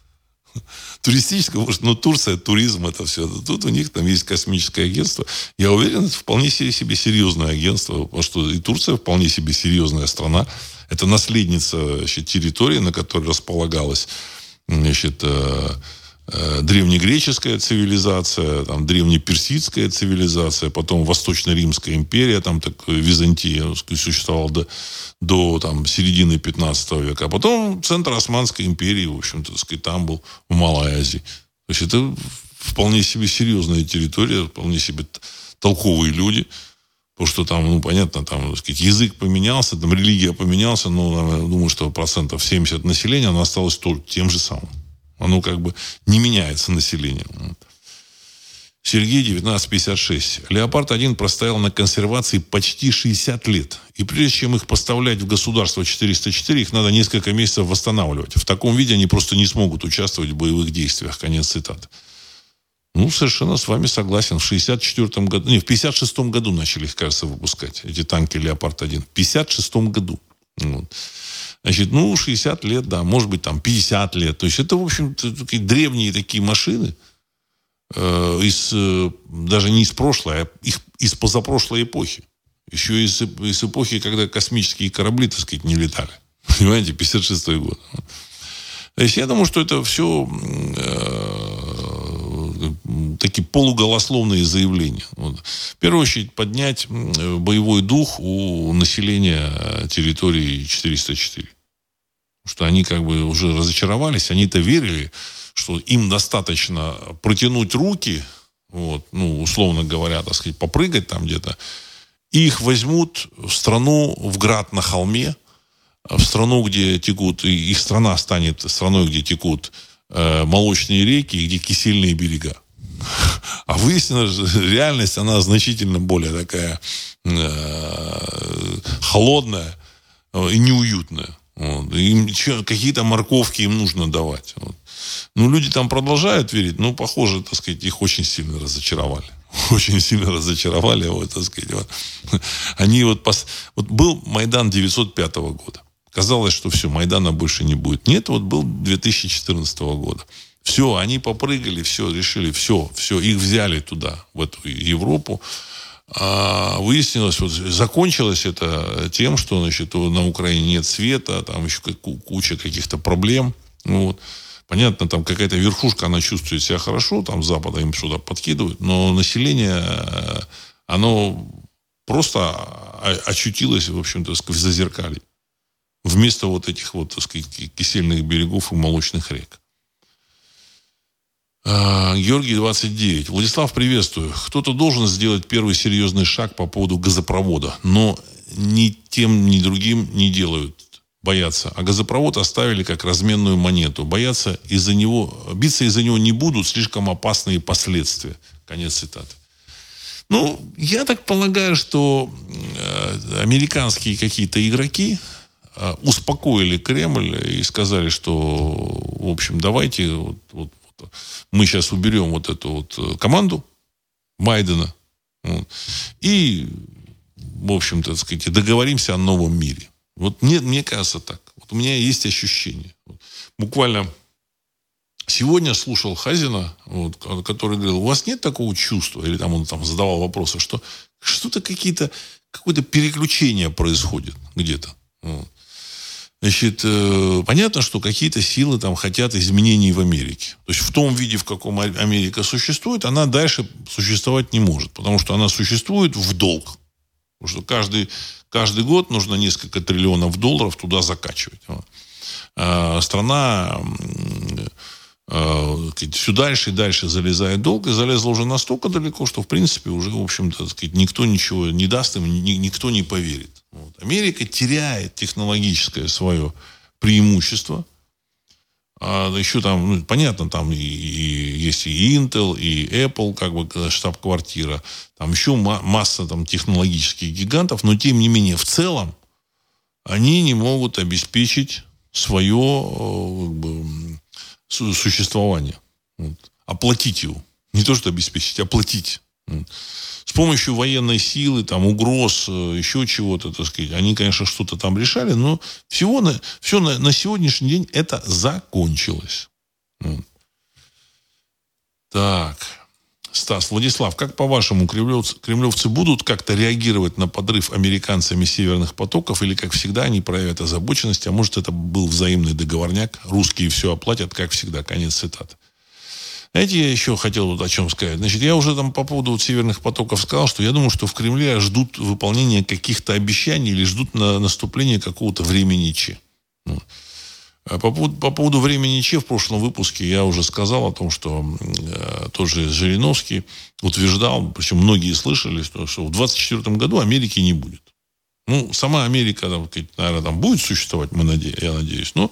туристического, может, ну, Турция, туризм, это все. Тут у них там есть космическое агентство. Я уверен, это вполне себе серьезное агентство, потому что и Турция вполне себе серьезная страна. Это наследница значит, территории, на которой располагалась значит, э, древнегреческая цивилизация, там, древнеперсидская цивилизация, потом Восточно-Римская империя, там так, Византия сказать, существовала до, до там, середины 15 века, а потом центр Османской империи, в общем-то, сказать, там был в Малой Азии. То есть это вполне себе серьезная территория, вполне себе толковые люди – Потому что там, ну, понятно, там, так сказать, язык поменялся, там, религия поменялся, но, я думаю, что процентов 70 населения, оно осталось только тем же самым. Оно как бы не меняется населением. Сергей, 1956. «Леопард-1» простоял на консервации почти 60 лет. И прежде чем их поставлять в государство 404, их надо несколько месяцев восстанавливать. В таком виде они просто не смогут участвовать в боевых действиях. Конец цитаты. Ну, совершенно с вами согласен. В 64 году, не, в 56 году начали их, кажется, выпускать, эти танки «Леопард-1». В 56 году. Вот. Значит, ну, 60 лет, да, может быть, там 50 лет. То есть это, в общем, такие древние такие машины, э, из, э, даже не из прошлой, а их, из позапрошлой эпохи. Еще из, из эпохи, когда космические корабли, так сказать, не летали. Понимаете, 56 год. То есть я думаю, что это все э, такие полуголословные заявления. Вот. В первую очередь поднять боевой дух у населения территории 404. Что они как бы уже разочаровались, они-то верили, что им достаточно протянуть руки, вот, ну, условно говоря, так сказать, попрыгать там где-то, и их возьмут в страну, в град на холме, в страну, где текут, и их страна станет страной, где текут э, молочные реки и где кисельные берега. А выяснилось, что реальность, она значительно более такая э, холодная э, и неуютная. Вот. Им какие-то морковки им нужно давать. Вот. Ну, люди там продолжают верить, но, похоже, так сказать, их очень сильно разочаровали. Очень сильно разочаровали, вот, так сказать. Вот. Они вот, пос... вот был Майдан 905 года. Казалось, что все, Майдана больше не будет. Нет, вот был 2014 года. Все, они попрыгали, все, решили, все, все, их взяли туда, в эту Европу. А выяснилось, вот закончилось это тем, что значит, на Украине нет света, там еще куча каких-то проблем. Ну, вот. Понятно, там какая-то верхушка, она чувствует себя хорошо, там Запада им сюда подкидывают, но население, оно просто очутилось, в общем-то, в зазеркалье вместо вот этих вот, так сказать, кисельных берегов и молочных рек. А, Георгий 29. Владислав, приветствую. Кто-то должен сделать первый серьезный шаг по поводу газопровода, но ни тем, ни другим не делают. Боятся. А газопровод оставили как разменную монету. Боятся из-за него, биться из-за него не будут, слишком опасные последствия. Конец цитаты. Ну, я так полагаю, что э, американские какие-то игроки, Э, успокоили Кремль и сказали, что, в общем, давайте вот, вот, мы сейчас уберем вот эту вот э, команду Байдена и, в общем-то, сказать, договоримся о новом мире. Вот мне, мне кажется так. Вот у меня есть ощущение. Буквально сегодня слушал Хазина, вот, который говорил, у вас нет такого чувства, или там он там задавал вопросы, что что-то какие-то, какое-то переключение происходит где-то. Вот. Значит, э, понятно, что какие-то силы там хотят изменений в Америке. То есть в том виде, в каком Америка существует, она дальше существовать не может. Потому что она существует в долг. Потому что каждый, каждый год нужно несколько триллионов долларов туда закачивать. А страна э, все дальше и дальше залезает долг, и залезла уже настолько далеко, что, в принципе, уже, в общем-то, никто ничего не даст им, никто не поверит. Вот. Америка теряет технологическое свое преимущество. А еще там, ну, понятно, там и, и, есть и Intel, и Apple, как бы штаб-квартира. Там еще масса там, технологических гигантов, но тем не менее, в целом, они не могут обеспечить свое э, как бы, существование. Вот. Оплатить его. Не то, что обеспечить, оплатить. С помощью военной силы, там, угроз, э, еще чего-то, так сказать, они, конечно, что-то там решали, но всего на, все на, на сегодняшний день это закончилось. Так. Стас, Владислав, как по-вашему, кремлевцы, кремлевцы будут как-то реагировать на подрыв американцами северных потоков, или, как всегда, они проявят озабоченность, а может, это был взаимный договорняк, русские все оплатят, как всегда, конец цитаты. Знаете, я еще хотел вот о чем сказать. Значит, я уже там по поводу вот северных потоков сказал, что я думаю, что в Кремле ждут выполнения каких-то обещаний или ждут на наступления какого-то времени Че. Ну. А по поводу, по поводу времени Че в прошлом выпуске я уже сказал о том, что э, тоже Жириновский утверждал, причем многие слышали, что, что в 2024 году Америки не будет. Ну, сама Америка, там, наверное, там будет существовать, мы наде... я надеюсь, но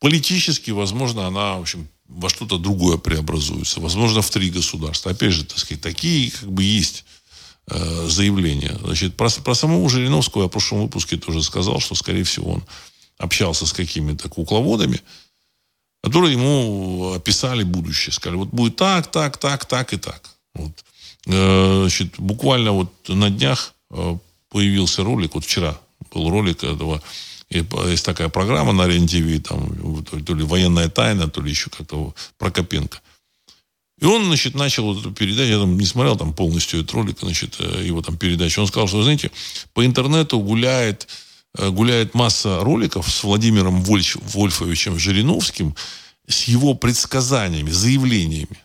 политически, возможно, она, в общем, во что-то другое преобразуется. Возможно, в три государства. Опять же, так сказать, такие как бы есть э, заявления. Значит, про, про самого Жириновского я в прошлом выпуске тоже сказал, что, скорее всего, он общался с какими-то кукловодами, которые ему описали будущее. Сказали, вот будет так, так, так, так и так. Вот. Э, значит, буквально вот на днях э, появился ролик, вот вчера был ролик этого, есть такая программа на РЕН-ТВ, там, то ли военная тайна, то ли еще как-то Прокопенко. И он, значит, начал эту передачу, я там не смотрел там полностью этот ролик, значит, э, его там передачу. Он сказал, что, знаете, по интернету гуляет, э, гуляет масса роликов с Владимиром Вольф, Вольфовичем Жириновским, с его предсказаниями, заявлениями.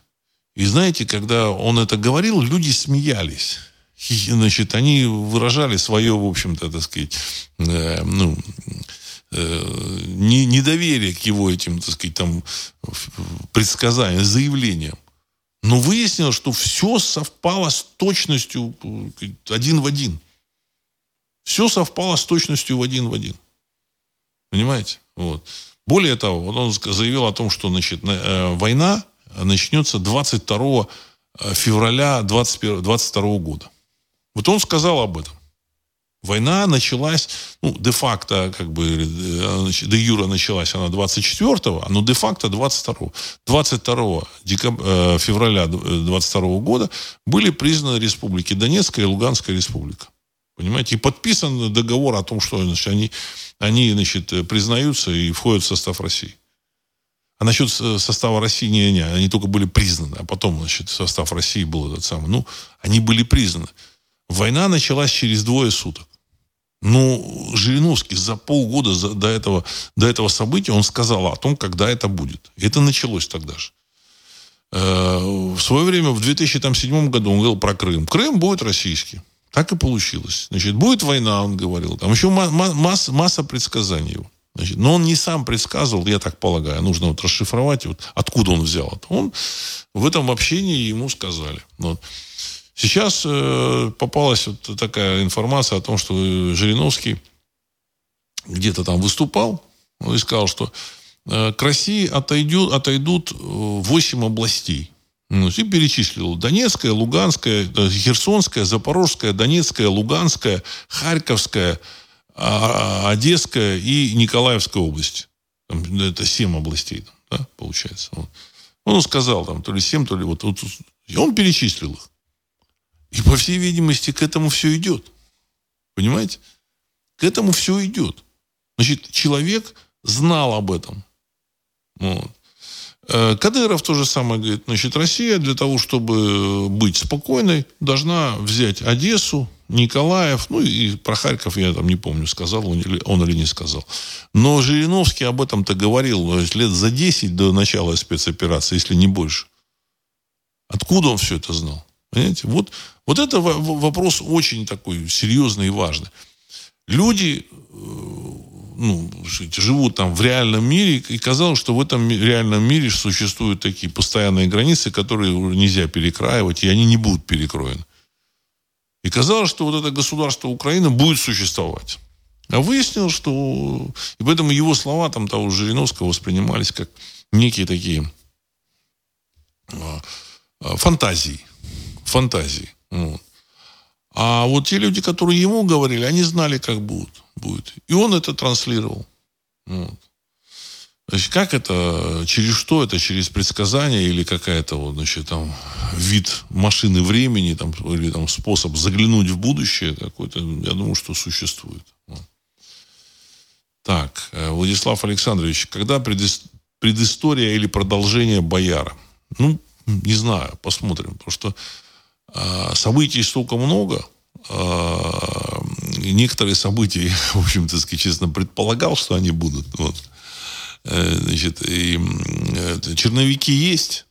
И знаете, когда он это говорил, люди смеялись значит, они выражали свое, в общем-то, так сказать, э, ну, э, не, недоверие к его этим, так сказать, там, предсказаниям, заявлениям. Но выяснилось, что все совпало с точностью э, один в один. Все совпало с точностью в один в один. Понимаете? Вот. Более того, вот он заявил о том, что значит, э, война начнется 22 февраля 2022 года. Вот он сказал об этом. Война началась, ну, де-факто, как бы, э, де юра началась она 24-го, но де-факто 22-го. 22 декаб... Э, февраля 22 -го года были признаны республики Донецкая и Луганская республика. Понимаете? И подписан договор о том, что значит, они, они значит, признаются и входят в состав России. А насчет состава России, не, не, они только были признаны, а потом, значит, состав России был этот самый. Ну, они были признаны. Война началась через двое суток. Ну, Жириновский за полгода до, этого, до этого события он сказал о том, когда это будет. Это началось тогда же. Э, в свое время, в 2007 году, он говорил про Крым. Крым будет российский. Так и получилось. Значит, будет война, он говорил. Там еще масса, масса предсказаний его. Значит, но он не сам предсказывал, я так полагаю. Нужно вот расшифровать, вот, откуда он взял это. Он в этом общении ему сказали. Вот. Сейчас э, попалась вот такая информация о том, что Жириновский где-то там выступал ну, и сказал, что э, к России отойдет, отойдут 8 областей. Ну, и перечислил Донецкая, Луганская, э, Херсонская, Запорожская, Донецкая, Луганская, Харьковская, а, Одесская и Николаевская область. Это семь областей, да, получается. Он сказал там то ли семь, то ли вот, вот и он перечислил их. И, по всей видимости, к этому все идет. Понимаете? К этому все идет. Значит, человек знал об этом. Вот. Э, Кадыров то же самое говорит. Значит, Россия для того, чтобы быть спокойной, должна взять Одессу, Николаев, ну и про Харьков я там не помню, сказал он или, он или не сказал. Но Жириновский об этом-то говорил лет за 10 до начала спецоперации, если не больше. Откуда он все это знал? Понимаете? Вот, вот это вопрос очень такой серьезный и важный. Люди э, ну, живут там в реальном мире, и казалось, что в этом реальном мире существуют такие постоянные границы, которые нельзя перекраивать, и они не будут перекроены. И казалось, что вот это государство Украина будет существовать. А выяснилось, что... И поэтому его слова там того Жириновского воспринимались как некие такие а, а, фантазии фантазии. Вот. А вот те люди, которые ему говорили, они знали, как будет. будет. И он это транслировал. Вот. Значит, как это, через что это, через предсказания или какая-то вот, значит, там, вид машины времени там, или там, способ заглянуть в будущее какой-то, я думаю, что существует. Так, э, Владислав Александрович, когда предыстория или продолжение Бояра? Ну, не знаю, посмотрим. Потому что событий столько много, а, некоторые события, в общем-то, честно, предполагал, что они будут. Вот. Э, значит, и черновики есть,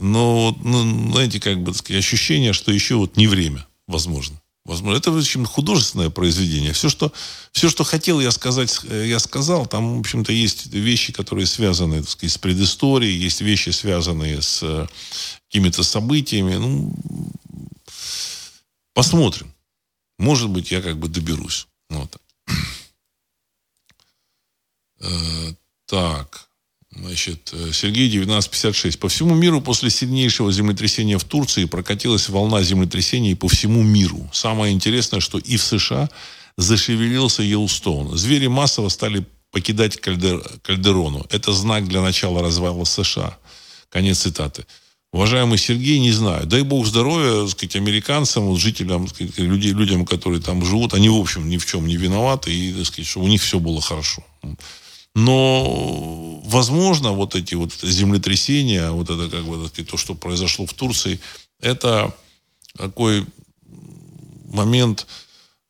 Но, ну, знаете, как бы, сказать, ощущение, что еще вот не время, возможно. Возможно, это, в общем, художественное произведение. Все, что, все, что хотел я сказать, э, я сказал. Там, в общем-то, есть вещи, которые связаны, так сказать, с предысторией, есть вещи, связанные с э, какими-то событиями. Ну, посмотрим. Может быть, я как бы доберусь. Вот. Э, так. Значит, э, Сергей 1956. По всему миру после сильнейшего землетрясения в Турции прокатилась волна землетрясений по всему миру. Самое интересное, что и в США зашевелился Йеллстоун. Звери массово стали покидать кальдер, Кальдерону. Это знак для начала развала США. Конец цитаты. Уважаемый Сергей, не знаю. Дай бог здоровья, так сказать, американцам, вот, жителям, сказать, людей, людям, которые там живут. Они, в общем, ни в чем не виноваты. И, так сказать, чтобы у них все было хорошо. Но, возможно, вот эти вот землетрясения, вот это как бы то, что произошло в Турции, это такой момент,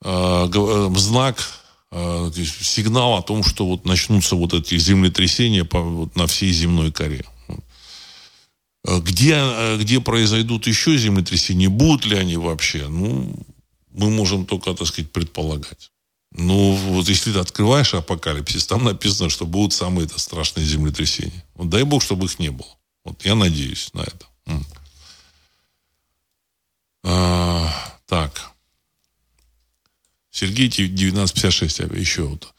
э, знак, э, сигнал о том, что вот начнутся вот эти землетрясения по, вот, на всей земной коре. Где, где произойдут еще землетрясения, будут ли они вообще, ну, мы можем только, так сказать, предполагать. Ну, вот если ты открываешь апокалипсис, там написано, что будут самые -то страшные землетрясения. Вот дай бог, чтобы их не было. Вот я надеюсь на это. А, так. Сергей 1956, еще вот.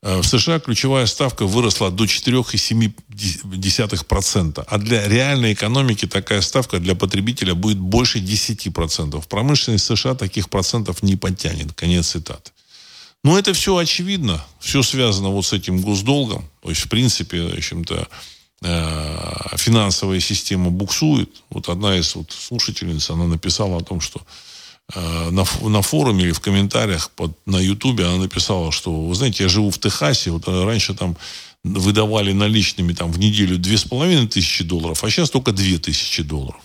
А, в США ключевая ставка выросла до 4,7%, а для реальной экономики такая ставка для потребителя будет больше 10%. Промышленность США таких процентов не подтянет. Конец цитаты. Но это все очевидно, все связано вот с этим госдолгом. То есть, в принципе, в общем-то, э, финансовая система буксует. Вот одна из вот слушательниц, она написала о том, что э, на, на форуме или в комментариях под, на Ютубе она написала, что, вы знаете, я живу в Техасе, вот раньше там выдавали наличными там в неделю две с половиной тысячи долларов, а сейчас только две тысячи долларов.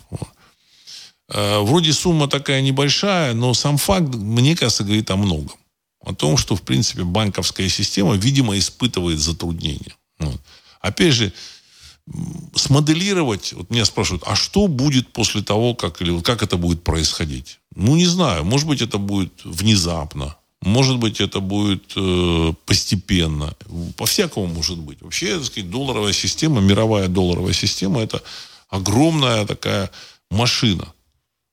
Э, вроде сумма такая небольшая, но сам факт, мне кажется, говорит о многом о том, что, в принципе, банковская система, видимо, испытывает затруднения. Вот. Опять же, смоделировать, вот меня спрашивают, а что будет после того, как, или как это будет происходить? Ну, не знаю, может быть, это будет внезапно, может быть, это будет э, постепенно. По-всякому может быть. Вообще, так сказать, долларовая система, мировая долларовая система, это огромная такая машина,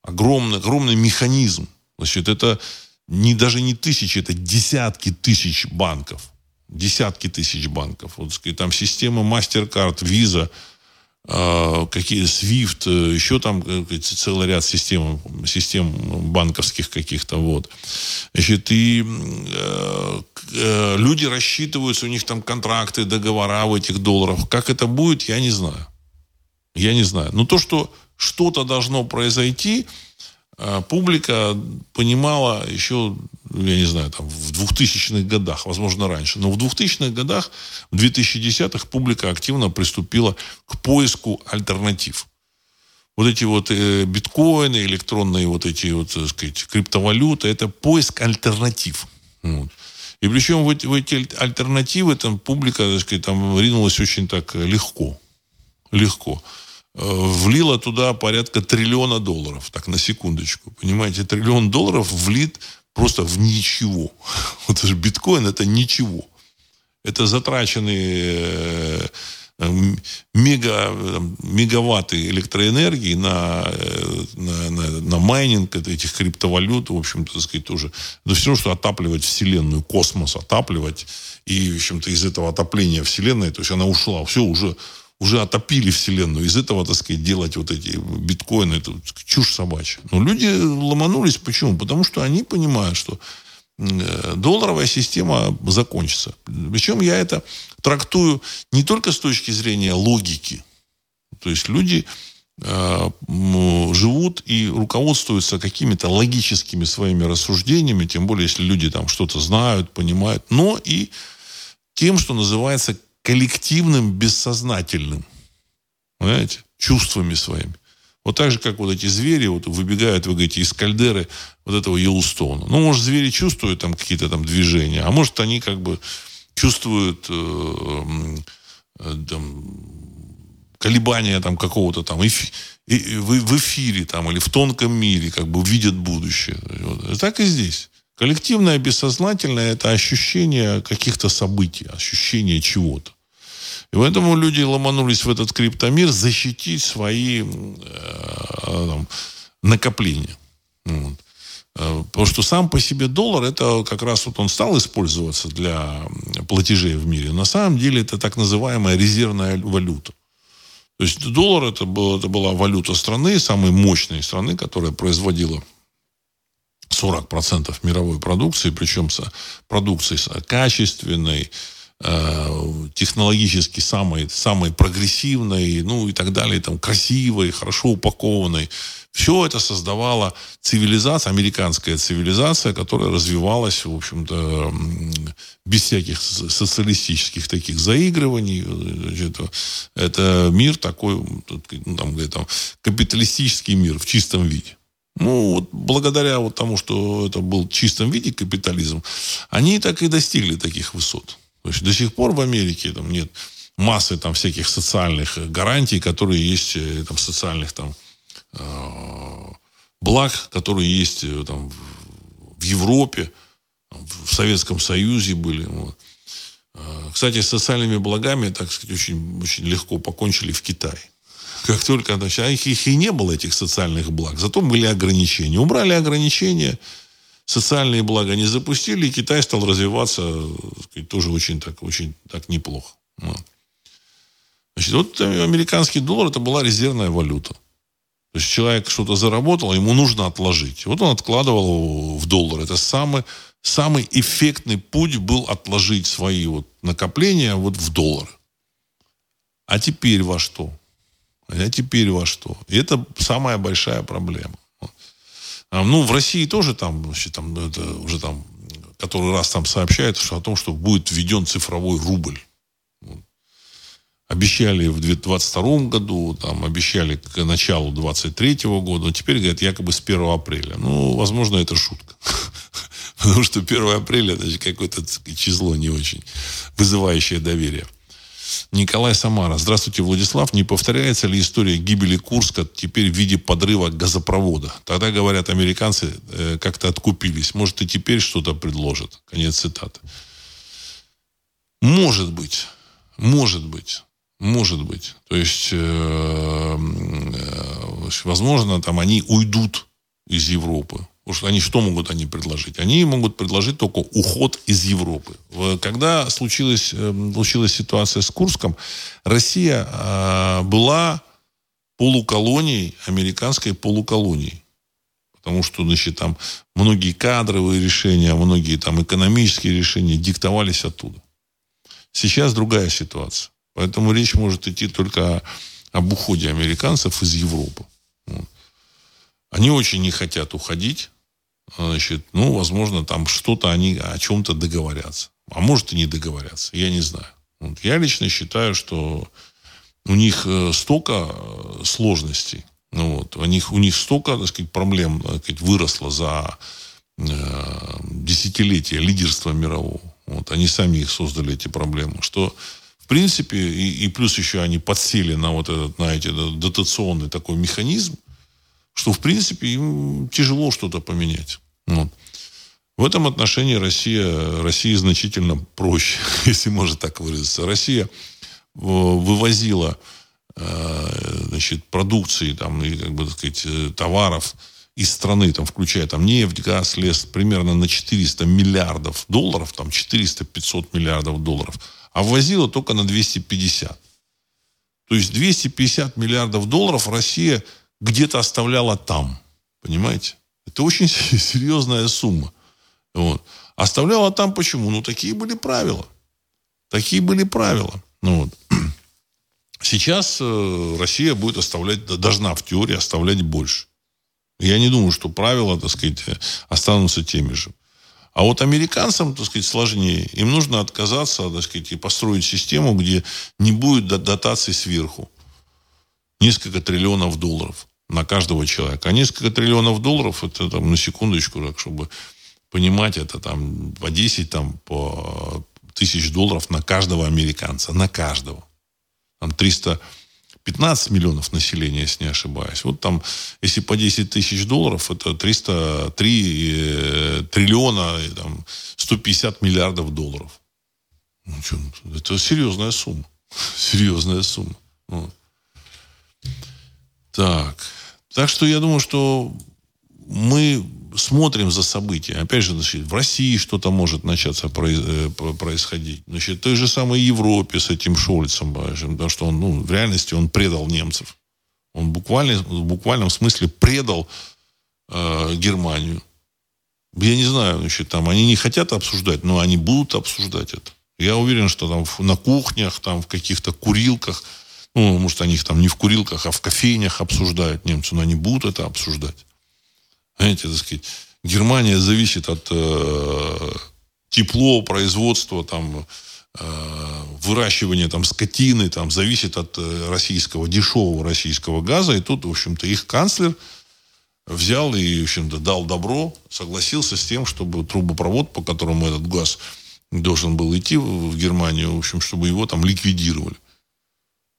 огромный, огромный механизм. Значит, это не, даже не тысячи, это десятки тысяч банков. Десятки тысяч банков. Вот, сказать, там система MasterCard, Visa, какие SWIFT, э, еще там э, целый ряд систем, систем банковских каких-то. Вот. Значит, и э, э, люди рассчитываются, у них там контракты, договора в этих долларах. Как это будет, я не знаю. Я не знаю. Но то, что что-то должно произойти, а публика понимала еще, я не знаю, там, в 2000-х годах, возможно, раньше, но в 2000-х годах, в 2010-х публика активно приступила к поиску альтернатив. Вот эти вот э, биткоины, электронные вот эти вот, так сказать, криптовалюты, это поиск альтернатив. Вот. И причем в эти, в эти альтернативы там публика, так сказать, там ринулась очень так легко. Легко. Э, влила туда порядка триллиона долларов. Так, на секундочку. Понимаете, триллион долларов влит просто в ничего. Вот же биткоин это ничего. Это затраченные э, мега, мегаватты электроэнергии на, э, на, на, на майнинг этих криптовалют, в общем-то, так сказать, тоже. Это все равно, что отапливать Вселенную, космос отапливать. И, в общем-то, из этого отопления Вселенной, то есть она ушла, все уже уже отопили Вселенную. Из этого, так сказать, делать вот эти биткоины, это чушь собачья. Но люди ломанулись. Почему? Потому что они понимают, что э, долларовая система закончится. Причем я это трактую не только с точки зрения логики. То есть люди э, живут и руководствуются какими-то логическими своими рассуждениями, тем более, если люди там что-то знают, понимают, но и тем, что называется коллективным бессознательным. Понимаете? Чувствами своими. Вот так же, как вот эти звери вот выбегают, вы говорите, из кальдеры вот этого Йеллстоуна. Ну, может, звери чувствуют там какие-то там движения, а может, они как бы чувствуют э, э, там, колебания там какого-то там эфи, в эфире там или в тонком мире как бы видят будущее. Так и здесь. Коллективное бессознательное – это ощущение каких-то событий, ощущение чего-то. И поэтому люди ломанулись в этот криптомир защитить свои э, там, накопления. Вот. Э, потому что сам по себе доллар, это как раз вот он стал использоваться для платежей в мире. На самом деле это так называемая резервная валюта. То есть доллар это, было, это была валюта страны, самой мощной страны, которая производила 40% мировой продукции, причем продукции качественной, э, технологически самой, самой прогрессивной, ну и так далее, там, красивой, хорошо упакованной. Все это создавала цивилизация, американская цивилизация, которая развивалась, в общем-то, без всяких социалистических таких заигрываний. Это мир такой, ну, там, там, капиталистический мир в чистом виде. Ну, вот благодаря вот тому, что это был в чистом виде капитализм, они так и достигли таких высот. То есть до сих пор в Америке там нет массы там всяких социальных гарантий, которые есть э, там социальных там Э, благ, которые есть э, там, в Европе, в Советском Союзе были. Э, кстати, с социальными благами, так сказать, очень, очень легко покончили в Китае. Как только значит, а их, и не было, этих социальных благ. Зато были ограничения. Убрали ограничения, социальные блага не запустили, и Китай стал развиваться сказать, тоже очень так, очень так неплохо. Значит, вот американский доллар это была резервная валюта. То есть человек что-то заработал, ему нужно отложить. Вот он откладывал в доллар. Это самый, самый эффектный путь был отложить свои вот накопления вот в доллар. А теперь во что? А теперь во что? И это самая большая проблема. А, ну, в России тоже там, значит, там это уже там который раз там сообщают что, о том, что будет введен цифровой рубль. Обещали в 2022 году, там, обещали к началу 2023 года, но теперь говорят якобы с 1 апреля. Ну, возможно, это шутка. Потому что 1 апреля это какое-то число не очень вызывающее доверие. Николай Самара. Здравствуйте, Владислав. Не повторяется ли история гибели Курска теперь в виде подрыва газопровода? Тогда, говорят, американцы э, как-то откупились. Может, и теперь что-то предложат. Конец цитаты. Может быть. Может быть. Может быть. То есть, э, э, возможно, там они уйдут из Европы. Потому что они что могут они предложить? Они могут предложить только уход из Европы. Когда случилась, э, случилась ситуация с Курском, Россия э, была полуколонией, американской полуколонией. Потому что, значит, там многие кадровые решения, многие там экономические решения диктовались оттуда. Сейчас другая ситуация. Поэтому речь может идти только об уходе американцев из Европы. Они очень не хотят уходить. Значит, ну, возможно, там что-то они о чем-то договорятся. А может и не договорятся. Я не знаю. Вот. Я лично считаю, что у них э, столько э, сложностей. Ну, вот, у, них, у них столько так сказать, проблем так сказать, выросло за э, десятилетия лидерства мирового. Вот, они сами их создали, эти проблемы. Что принципе, и, и плюс еще они подсели на вот этот, на эти дотационный такой механизм, что, в принципе, им тяжело что-то поменять. Вот. В этом отношении Россия, Россия значительно проще, если можно так выразиться. Россия э, вывозила э, значит, продукции там, и, как бы, так сказать, э, товаров из страны, там, включая там, нефть, газ, лес, примерно на 400 миллиардов долларов, там 400-500 миллиардов долларов – а ввозила только на 250. То есть 250 миллиардов долларов Россия где-то оставляла там. Понимаете? Это очень серьезная сумма. Вот. Оставляла там почему? Ну, такие были правила. Такие были правила. Ну, вот. Сейчас э, Россия будет оставлять, должна в теории оставлять больше. Я не думаю, что правила, так сказать, останутся теми же. А вот американцам, так сказать, сложнее. Им нужно отказаться, так сказать, и построить систему, где не будет дотаций сверху. Несколько триллионов долларов на каждого человека. А несколько триллионов долларов, это там на секундочку, так, чтобы понимать, это там по 10, там, по тысяч долларов на каждого американца. На каждого. Там 300 15 миллионов населения, если не ошибаюсь. Вот там, если по 10 тысяч долларов, это 303 э, триллиона, там, 150 миллиардов долларов. Ну, это серьезная сумма. Серьезная сумма. Вот. Так. Так что я думаю, что мы смотрим за событиями. Опять же, значит, в России что-то может начаться э, происходить. Значит, той же самой Европе с этим Шольцем, потому что он, ну, в реальности он предал немцев. Он буквально, в буквальном смысле предал э, Германию. Я не знаю, значит, там они не хотят обсуждать, но они будут обсуждать это. Я уверен, что там на кухнях, там в каких-то курилках, ну, может, они их там не в курилках, а в кофейнях обсуждают немцы, но они будут это обсуждать. Знаете, так сказать, Германия зависит от э, тепло, производства, там, э, выращивания там, скотины, там, зависит от э, российского, дешевого российского газа. И тут, в общем-то, их канцлер взял и, в общем-то, дал добро, согласился с тем, чтобы трубопровод, по которому этот газ должен был идти в Германию, в общем, чтобы его там ликвидировали.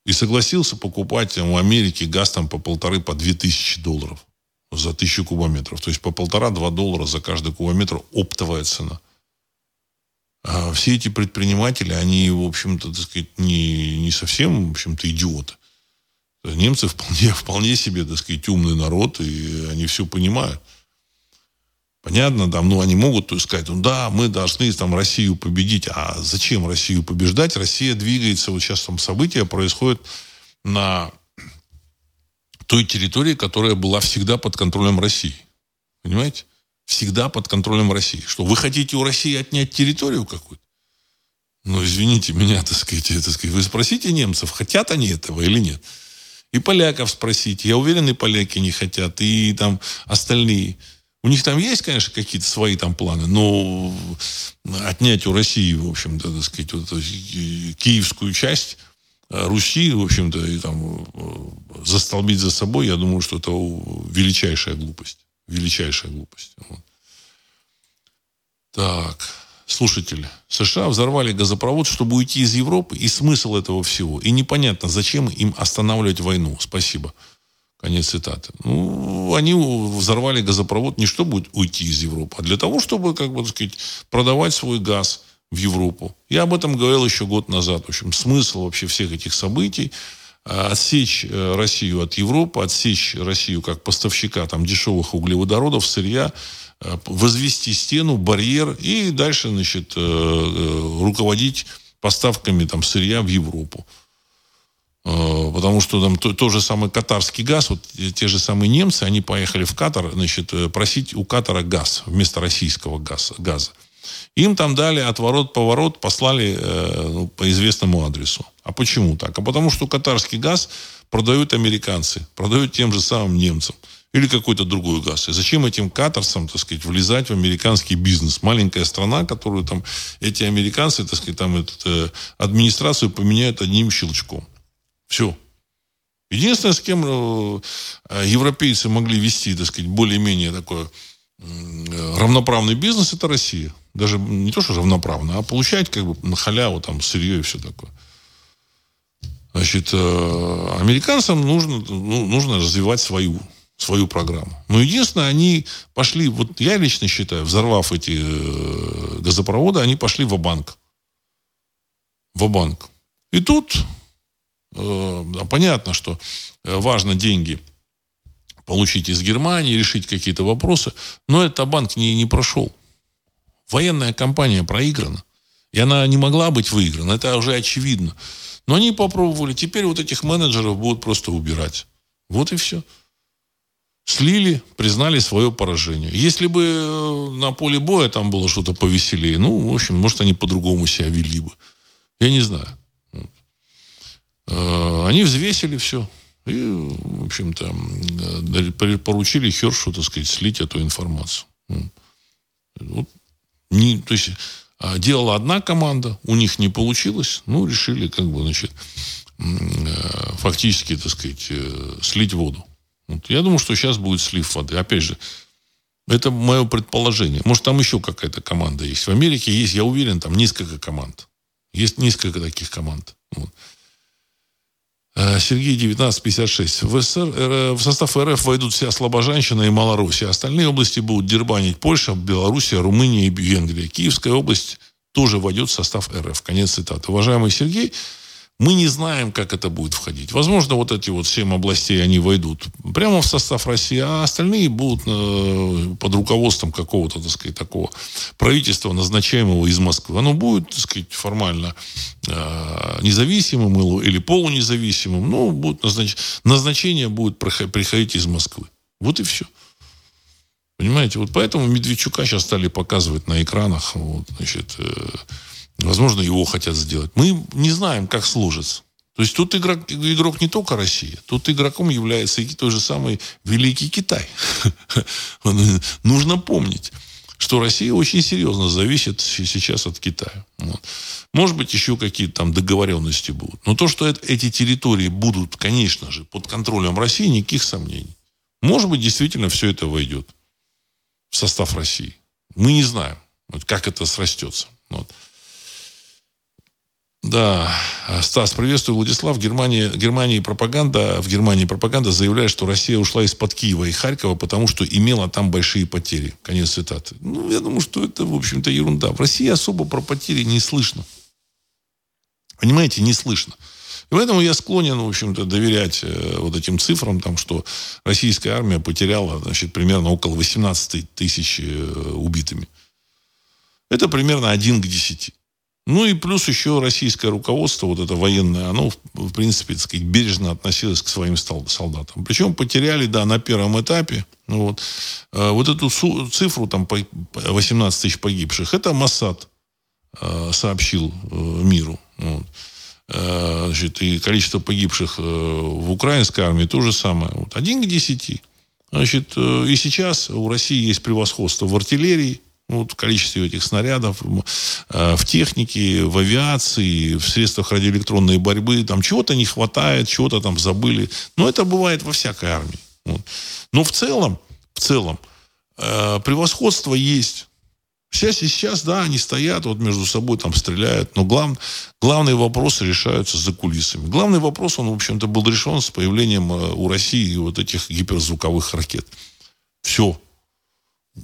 И согласился покупать у Америки газ там по полторы, по две тысячи долларов за тысячу кубометров. То есть по полтора-два доллара за каждый кубометр оптовая цена. А все эти предприниматели, они, в общем-то, так сказать, не, не совсем, в общем-то, идиоты. Немцы вполне, вполне себе, так сказать, умный народ, и они все понимают. Понятно, там, ну, они могут то сказать, ну, да, мы должны там Россию победить. А зачем Россию побеждать? Россия двигается, вот сейчас там события происходят на той территории, которая была всегда под контролем России. Понимаете? Всегда под контролем России. Что, вы хотите у России отнять территорию какую-то? Ну, извините меня, так сказать, так сказать, вы спросите немцев, хотят они этого или нет. И поляков спросите. Я уверен, и поляки не хотят, и там остальные. У них там есть, конечно, какие-то свои там планы, но отнять у России, в общем-то, так сказать, вот киевскую часть Руси, в общем-то, и там э, застолбить за собой, я думаю, что это величайшая глупость. Величайшая глупость. Вот. Так, слушатели. США взорвали газопровод, чтобы уйти из Европы, и смысл этого всего. И непонятно, зачем им останавливать войну. Спасибо. Конец цитаты. Ну, они взорвали газопровод не чтобы уйти из Европы, а для того, чтобы, как бы, сказать, продавать свой газ – в Европу. Я об этом говорил еще год назад. В общем, смысл вообще всех этих событий э, отсечь э, Россию от Европы, отсечь Россию как поставщика там, дешевых углеводородов, сырья, э, возвести стену, барьер и дальше значит, руководить поставками там, сырья в Европу. Потому что там то, то же самый катарский газ, вот те же самые немцы, они поехали в Катар, значит, просить у Катара газ вместо российского газа. газа. Им там дали отворот-поворот, послали э, ну, по известному адресу. А почему так? А потому что катарский газ продают американцы, продают тем же самым немцам. Или какой-то другой газ. И зачем этим катарцам, так сказать, влезать в американский бизнес? Маленькая страна, которую там эти американцы, так сказать, там эту, э, администрацию поменяют одним щелчком. Все. Единственное, с кем э, европейцы могли вести, так сказать, более-менее такое э, равноправный бизнес, это Россия даже не то, что равноправно, а получать как бы на халяву там сырье и все такое. Значит, э, американцам нужно, ну, нужно развивать свою, свою программу. Но единственное, они пошли, вот я лично считаю, взорвав эти э, газопроводы, они пошли в банк В банк И тут понятно, что важно деньги получить из Германии, решить какие-то вопросы, но этот банк не, не прошел. Военная кампания проиграна. И она не могла быть выиграна. Это уже очевидно. Но они попробовали. Теперь вот этих менеджеров будут просто убирать. Вот и все. Слили, признали свое поражение. Если бы э, на поле боя там было что-то повеселее, ну, в общем, может, они по-другому себя вели бы. Я не знаю. Э, они взвесили все. И, в общем-то, поручили Хершу, так сказать, слить эту информацию. Вот не, то есть а, делала одна команда, у них не получилось, ну, решили, как бы, значит, э, фактически, так сказать, э, слить воду. Вот. Я думаю, что сейчас будет слив воды. Опять же, это мое предположение. Может, там еще какая-то команда есть. В Америке есть, я уверен, там несколько команд. Есть несколько таких команд. Вот. Э, Сергей 1956. В, СССР, в состав РФ войдут вся Слобожанщина и Малоруссия. Остальные области будут дербанить Польша, Белоруссия, Румыния и Венгрия. Киевская область тоже войдет в состав РФ. Конец цитаты. Уважаемый Сергей, мы не знаем, как это будет входить. Возможно, вот эти вот семь областей, они войдут прямо в состав России, а остальные будут э, под руководством какого-то, так сказать, такого правительства, назначаемого из Москвы. Оно будет, так сказать, формально э, независимым или полунезависимым, но будет назнач... назначение будет приходить из Москвы. Вот и все. Понимаете, вот поэтому Медведчука сейчас стали показывать на экранах. Вот, значит, э, Возможно, его хотят сделать. Мы не знаем, как сложится. То есть тут игрок, игрок не только Россия, тут игроком является и тот же самый Великий Китай. Нужно помнить, что Россия очень серьезно зависит сейчас от Китая. Вот. Может быть, еще какие-то там договоренности будут. Но то, что это, эти территории будут, конечно же, под контролем России, никаких сомнений. Может быть, действительно все это войдет в состав России. Мы не знаем, вот, как это срастется. Вот. Да, Стас, приветствую, Владислав. В Германии, пропаганда, в Германии пропаганда заявляет, что Россия ушла из-под Киева и Харькова, потому что имела там большие потери. Конец цитаты. Ну, я думаю, что это, в общем-то, ерунда. В России особо про потери не слышно. Понимаете, не слышно. И поэтому я склонен, в общем-то, доверять э, вот этим цифрам, там, что российская армия потеряла, значит, примерно около 18 тысяч э, убитыми. Это примерно 1 к 10. Ну и плюс еще российское руководство, вот это военное, оно, в принципе, так сказать, бережно относилось к своим солдатам. Причем потеряли, да, на первом этапе, ну вот, э, вот эту цифру, там, 18 тысяч погибших, это Моссад э, сообщил э, миру. Вот. Значит, и количество погибших в украинской армии то же самое. Вот, один к десяти. Значит, и сейчас у России есть превосходство в артиллерии, ну, вот в количестве этих снарядов, э, в технике, в авиации, в средствах радиоэлектронной борьбы. Там чего-то не хватает, чего-то там забыли. Но это бывает во всякой армии. Вот. Но в целом, в целом, э, превосходство есть. Сейчас, сейчас, да, они стоят, вот между собой там стреляют, но глав, главные вопросы решаются за кулисами. Главный вопрос, он, в общем-то, был решен с появлением э, у России вот этих гиперзвуковых ракет. Все.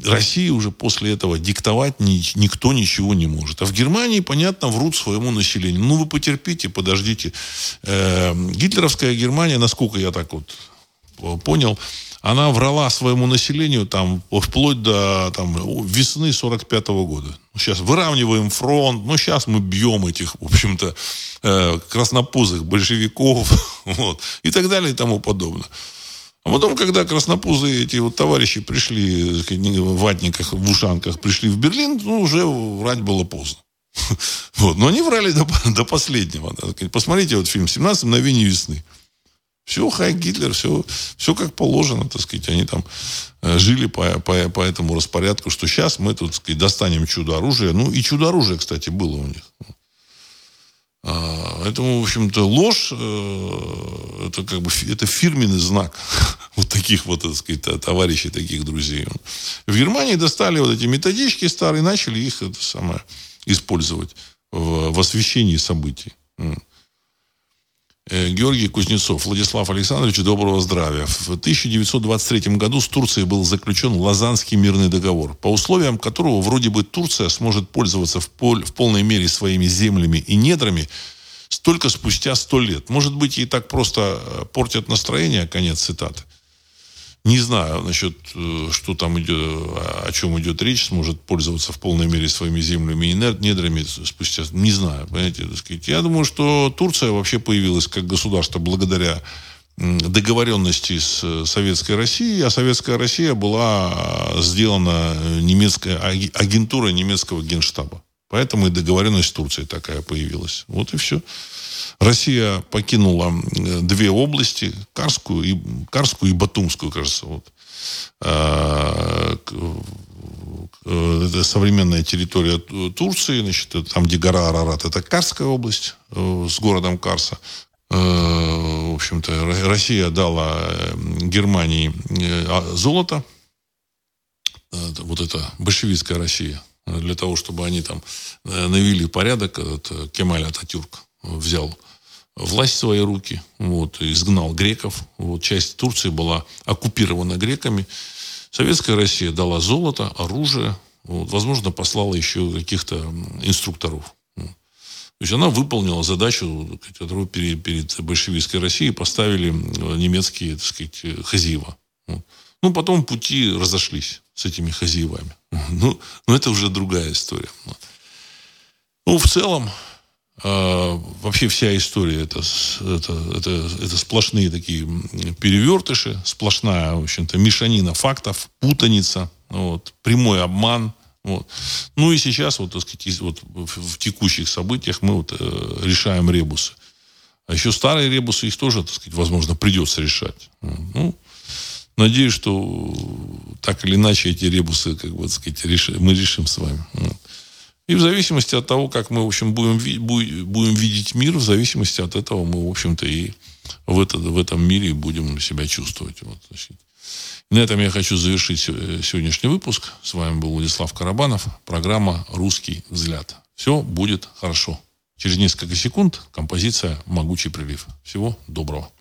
России уже после этого диктовать ни, никто ничего не может. А в Германии, понятно, врут своему населению. Ну, вы потерпите, подождите. Э, гитлеровская Германия, насколько я так вот понял, она врала своему населению там вплоть до там, весны 45 -го года. Сейчас выравниваем фронт, ну сейчас мы бьем этих, в общем-то, э, краснопузых большевиков, вот, и так далее и тому подобное. А потом, когда краснопузые эти вот товарищи пришли в ватниках, в ушанках, пришли в Берлин, ну, уже врать было поздно. Вот. Но они врали до, до последнего. Посмотрите вот фильм «17 мгновений весны». Все, Хай Гитлер, все, все как положено, так сказать. Они там э, жили по, по, по этому распорядку, что сейчас мы тут, так сказать, достанем чудо-оружие. Ну, и чудо-оружие, кстати, было у них. А, поэтому, в общем-то, ложь э, это как бы это фирменный знак вот таких вот, так сказать, товарищей, таких друзей. В Германии достали вот эти методички старые, начали их это самое использовать в, в освещении событий. Э, Георгий Кузнецов. Владислав Александрович, доброго здравия. В 1923 году с Турцией был заключен Лазанский мирный договор, по условиям которого вроде бы Турция сможет пользоваться в, пол, в полной мере своими землями и недрами только спустя сто лет. Может быть, ей так просто э, портят настроение, конец цитаты. Не знаю насчет, э, что там идет, о чем идет речь, сможет пользоваться в полной мере своими землями и недрами спустя. Не знаю, понимаете, так сказать. Я думаю, что Турция вообще появилась как государство благодаря договоренности с Советской Россией, а Советская Россия была сделана немецкой агентурой немецкого генштаба. Поэтому и договоренность с Турцией такая появилась. Вот и все. Россия покинула две области, Карскую и, Карскую и Батумскую, кажется. Вот. А, это современная территория Турции, значит, там, где гора Арарат, это Карская область э, с городом Карса. Э, в общем-то, Россия дала э, Германии а, золото, вот это большевистская Россия, для того, чтобы они там навели порядок, Кемаль Ататюрк взял власть в свои руки, вот, изгнал греков. Вот, часть Турции была оккупирована греками. Советская Россия дала золото, оружие, вот, возможно, послала еще каких-то инструкторов. То есть она выполнила задачу, которую перед, перед большевистской Россией поставили немецкие, так сказать, хозяева. Ну, потом пути разошлись с этими хозяевами. Ну, но это уже другая история. Ну, в целом, э, вообще вся история это, это, это, это сплошные такие перевертыши, сплошная, в общем-то, мешанина фактов, путаница, вот, прямой обман. Вот. Ну и сейчас, вот, так сказать, вот, в текущих событиях мы вот, э, решаем ребусы. А еще старые ребусы, их тоже, так сказать, возможно, придется решать. Ну, надеюсь, что так или иначе эти ребусы, как бы, сказать, реш... мы решим с вами. И в зависимости от того, как мы, в общем, будем, будем видеть мир, в зависимости от этого мы, в общем-то, и в, это, в этом мире будем себя чувствовать. Вот, значит. На этом я хочу завершить сегодняшний выпуск. С вами был Владислав Карабанов. Программа «Русский взгляд». Все будет хорошо. Через несколько секунд композиция «Могучий прилив». Всего доброго.